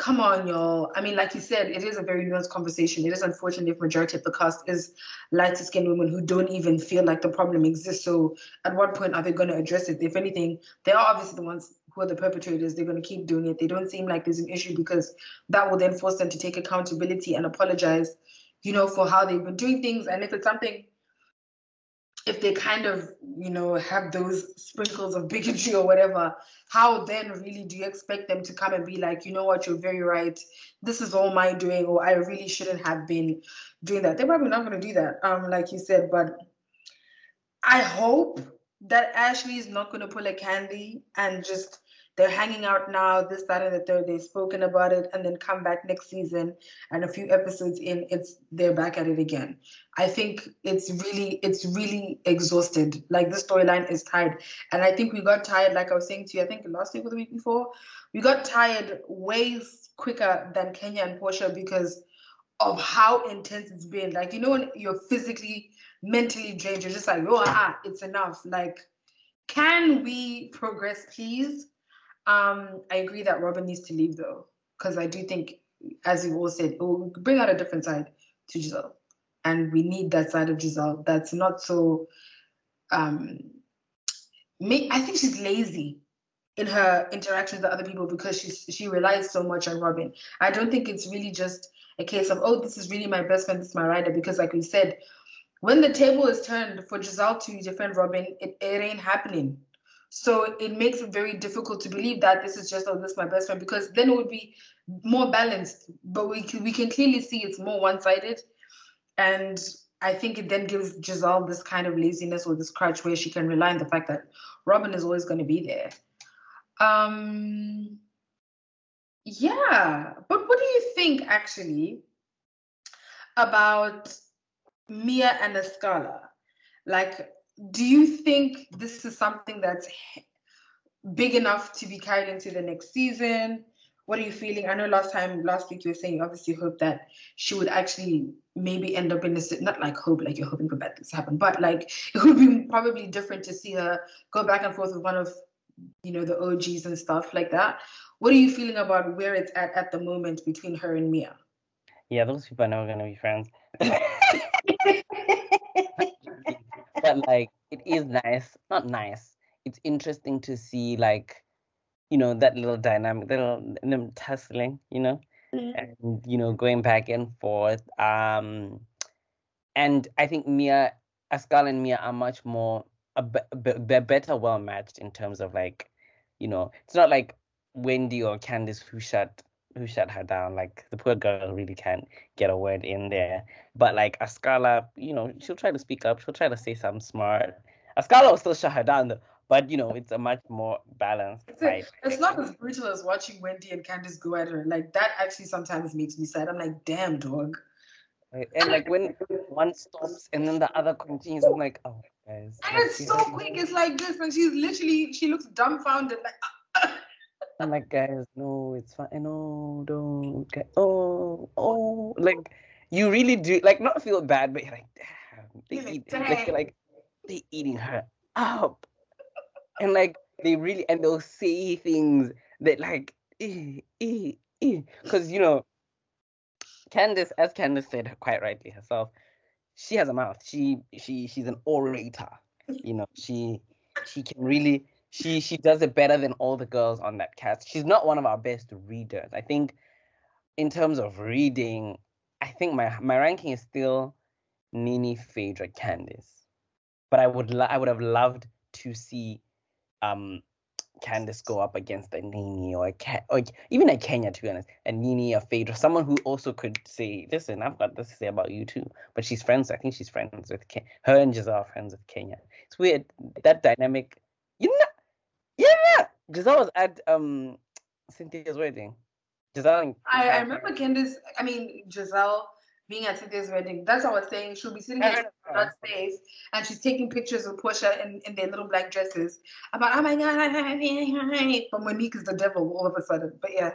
come on, y'all. I mean, like you said, it is a very nuanced conversation. It is unfortunate if majority of the cast is lighter skinned women who don't even feel like the problem exists. So at what point are they going to address it? If anything, they are obviously the ones who are the perpetrators. They're going to keep doing it. They don't seem like there's an issue because that will then force them to take accountability and apologize, you know, for how they've been doing things. And if it's something if they kind of you know have those sprinkles of bigotry or whatever how then really do you expect them to come and be like you know what? You're very right. This is all my doing or i really shouldn't have been doing that. They're probably not going to do that um like you said but i hope that ashley is not going to pull a candy and just they're hanging out now, this, that, and the third. They've spoken about it, and then come back next season, and a few episodes in, it's they're back at it again. I think it's really, it's really exhausted. Like the storyline is tired, and I think we got tired. Like I was saying to you, I think last week or the week before, we got tired way quicker than Kenya and Porsha because of how intense it's been. Like you know, when you're physically, mentally drained, you're just like, oh, ah, it's enough. Like, can we progress, please? Um, I agree that Robyn needs to leave though, because I do think, as you all said, it will bring out a different side to Gizelle, and we need that side of Gizelle that's not so. Um, I think she's lazy in her interactions with other people because she she relies so much on Robyn. I don't think it's really just a case of oh this is really my best friend, this is my rider because like we said, when the table is turned for Gizelle to defend Robyn, it, it ain't happening. So it makes it very difficult to believe that this is just oh this is my best friend because then it would be more balanced. But we can, we can clearly see it's more one sided, and I think it then gives Gizelle this kind of laziness or this crutch where she can rely on the fact that Robyn is always going to be there. Um, yeah, but what do you think actually about Mia and Askale? Like, do you think this is something that's big enough to be carried into the next season? What are you feeling? I know last time, last week, you were saying you obviously hope that she would actually maybe end up in this, not like hope, like you're hoping for bad things to happen, but like it would be probably different to see her go back and forth with one of, you know, the OGs and stuff like that. What are you feeling about where it's at at the moment between her and Mia? Yeah, those people are never going to be friends. but like it is nice, not nice. It's interesting to see like, you know, that little dynamic, little them tussling, you know, mm-hmm. and you know, going back and forth. Um, and I think Mia, Ascal and Mia are much more a they're better well matched in terms of like, you know, it's not like Wendy or Candiace who shut who shut her down. Like the poor girl really can't get a word in there. But like Askale, you know, she'll try to speak up. She'll try to say something smart. Askale will still shut her down though. But you know, it's a much more balanced it's, fight. It's not as brutal as watching Wendy and Candiace go at her. Like that actually sometimes makes me sad. I'm like, damn dog. And like when one stops and then the other continues, I'm like, oh guys. And it's so quick. It's like this, and she's literally she looks dumbfounded, like. I'm like, guys, no, it's fine. No, don't. Okay. Oh, oh, like you really do, like, not feel bad, but you're like, damn, they eat, like, like they eating her up, and like they really, and they'll say things that like, eh, eh, eh, because you know, Candiace, as Candiace said quite rightly herself, she has a mouth. She she she's an orator. You know, she she can really she she does it better than all the girls on that cast. She's not one of our best readers. I think in terms of reading, I think my my ranking is still NeNe, Phaedra, Candiace. But I would lo- I would have loved to see um Candiace go up against a NeNe or a Ke- or even a Kenya to be honest, a NeNe, a Phaedra, someone who also could say, listen, I've got this to say about you too. But she's friends. I think she's friends with Ke- her and Gizelle are friends with Kenya. It's weird that dynamic. You know, yeah, Gizelle was at um Cynthia's wedding. Gizelle. I, I remember Candiace. I mean Gizelle being at Cynthia's wedding. That's what I was saying. She'll be sitting in that space and she's taking pictures of Porsha in, in their little black dresses. About oh my god, but Monique is the devil all of a sudden. But yeah,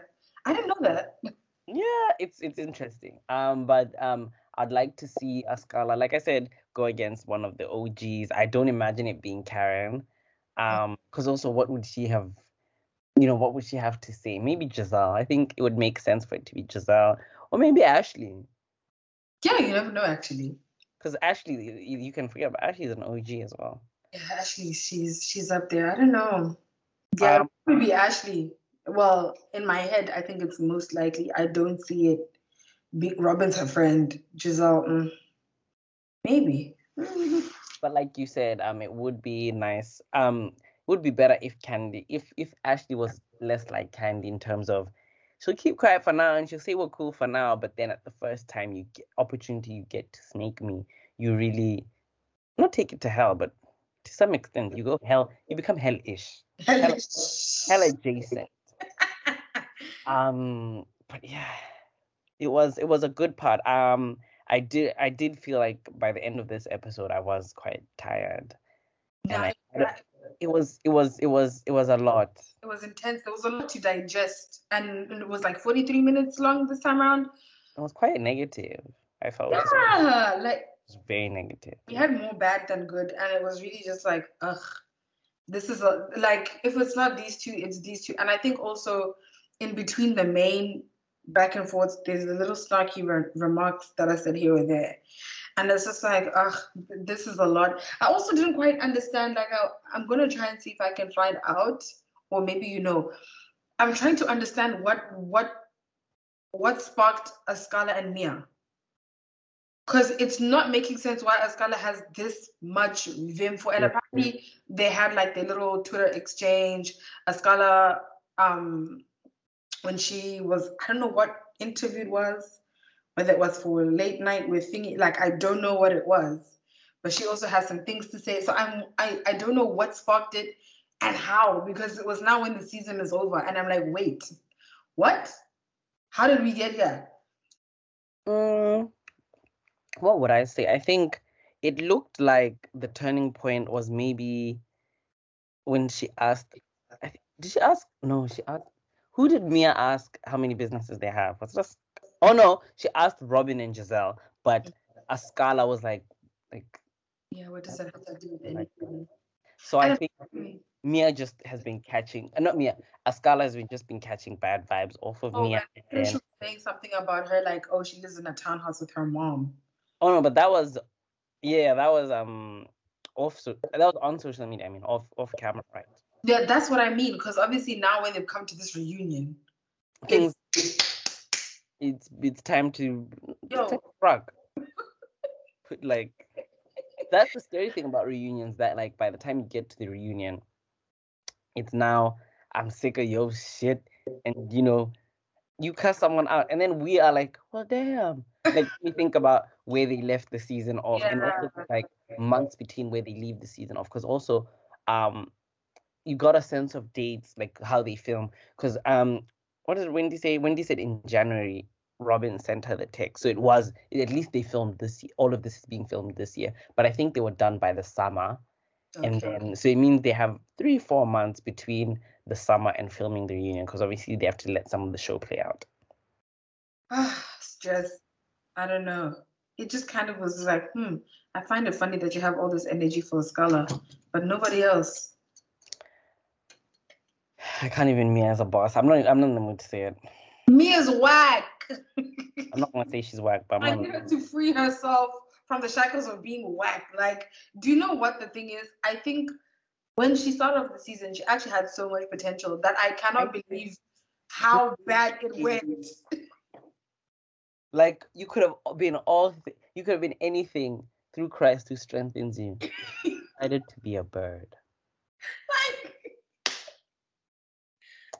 I didn't know that. Yeah, it's it's interesting. Um, but um, I'd like to see Askale, like I said, go against one of the OGs. I don't imagine it being Karen. Um, because also, what would she have you know, what would she have to say? Maybe Gizelle. I think it would make sense for it to be Gizelle, or maybe Ashley. Yeah, you never know actually. Because Ashley, you, you can forget, but Ashley's an OG as well. Yeah, Ashley, she's she's up there. I don't know. Yeah, um, maybe Ashley. Well, in my head, I think it's most likely. I don't see it. Big Robyn's her friend. Gizelle, mm, maybe. But like you said, um, it would be nice. Um, would be better if Candy, if if Ashley was less like Candy in terms of she'll keep quiet for now and she'll say we're cool for now, but then at the first time you get opportunity you get to snake me, you really not take it to hell, but to some extent you go hell, you become hellish, hell, hell adjacent. um, but yeah, it was it was a good part. Um, I did I did feel like by the end of this episode I was quite tired, and I, it was it was it was it was a lot. It was intense. There was a lot to digest, and it was like 43 minutes long this time around. It was quite negative. I felt. Yeah, like it was very negative. We had more bad than good, and it was really just like, ugh, this is a like if it's not these two, it's these two, and I think also in between the main back and forth, there's a little snarky re- remarks that I said here or there. And it's just like, ugh, this is a lot. I also didn't quite understand. Like, I, I'm gonna try and see if I can find out, or maybe you know, I'm trying to understand what what what sparked Askale and Mia. Because it's not making sense why Askale has this much vim for, and apparently they had like their little Twitter exchange. Askale, um, when she was, I don't know what interview it was, whether it was for late night with thingy, like I don't know what it was, but she also has some things to say. So I'm I, I don't know what sparked it and how because it was now when the season is over and I'm like, wait, what? How did we get here? Mm, what would I say? I think it looked like the turning point was maybe when she asked. Did she ask? No, she asked. Who did Mia ask how many businesses they have? Was just Oh no, she asked Robyn and Gizelle, but Askale was like, like. Yeah, what does that have to do with anything? So I, I think Mia just has been catching, uh, not Mia, Askale has been just been catching bad vibes off of oh, Mia. And she was saying something about her, like, oh, she lives in a townhouse with her mom. Oh no, but that was, yeah, that was um off. So that was on social media. I mean, off off camera, right? Yeah, that's what I mean. Because obviously now when they've come to this reunion, things it's it's it's time to rock. Put like that's the scary thing about reunions that like by the time you get to the reunion, it's now I'm sick of your shit and you know you cuss someone out and then we are like well damn like we think about where they left the season off yeah. and also like months between where they leave the season off because also um you got a sense of dates like how they film because um what did Wendy say? Wendy said in January, Robyn sent her the text. So it was at least they filmed this. All of this is being filmed this year, but I think they were done by the summer, okay. and then so it means they have three four months between the summer and filming the reunion because obviously they have to let some of the show play out. Ah, stress. I don't know. It just kind of was like, hmm. I find it funny that you have all this energy for Scala, but nobody else. I can't even me as a boss. I'm not. I'm not in the mood to say it. Mia's whack. I'm not gonna say she's whack, but I'm I need her to free herself from the shackles of being whack. Like, do you know what the thing is? I think when she started off the season, she actually had so much potential that I cannot believe how bad it went. Like you could have been all, th- you could have been anything through Christ who strengthens you. I decided to be a bird. Like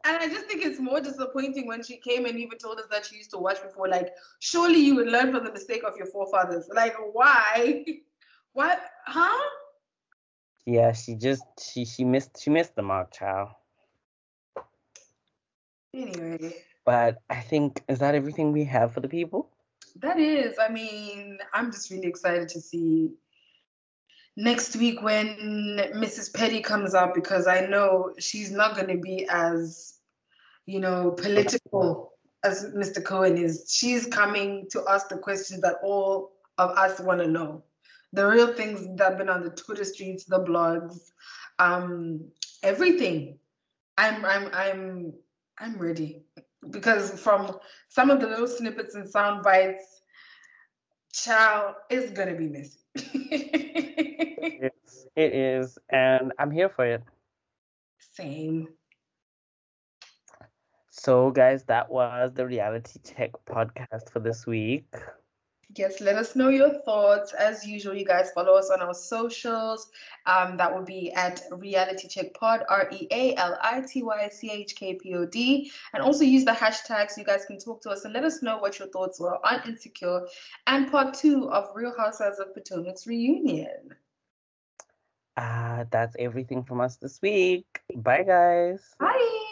and I just think it's more disappointing when she came and even told us that she used to watch before. Like, surely you would learn from the mistake of your forefathers. Like, why? what? Huh? Yeah, she just she she missed she missed the mark, child. Anyway. But I think is that everything we have for the people? That is. I mean, I'm just really excited to see next week when Mrs. Petty comes out because I know she's not going to be as you know, political as Mr. Cohen is. She's coming to ask the questions that all of us want to know. The real things that have been on the Twitter streets, the blogs, um, everything. I'm I'm I'm I'm ready because from some of the little snippets and sound bites, child, it's gonna be messy. it, is, it is, and I'm here for it. Same. So, guys, that was the Reality Check podcast for this week. Yes, let us know your thoughts. As usual, you guys follow us on our socials. Um, that will be at Reality Check Pod, R E A L I T Y C H K P O D. And also use the hashtags. so you guys can talk to us and let us know what your thoughts were on Insecure and part two of Real Housewives of Potomac's reunion. Uh, that's everything from us this week. Bye, guys. Bye.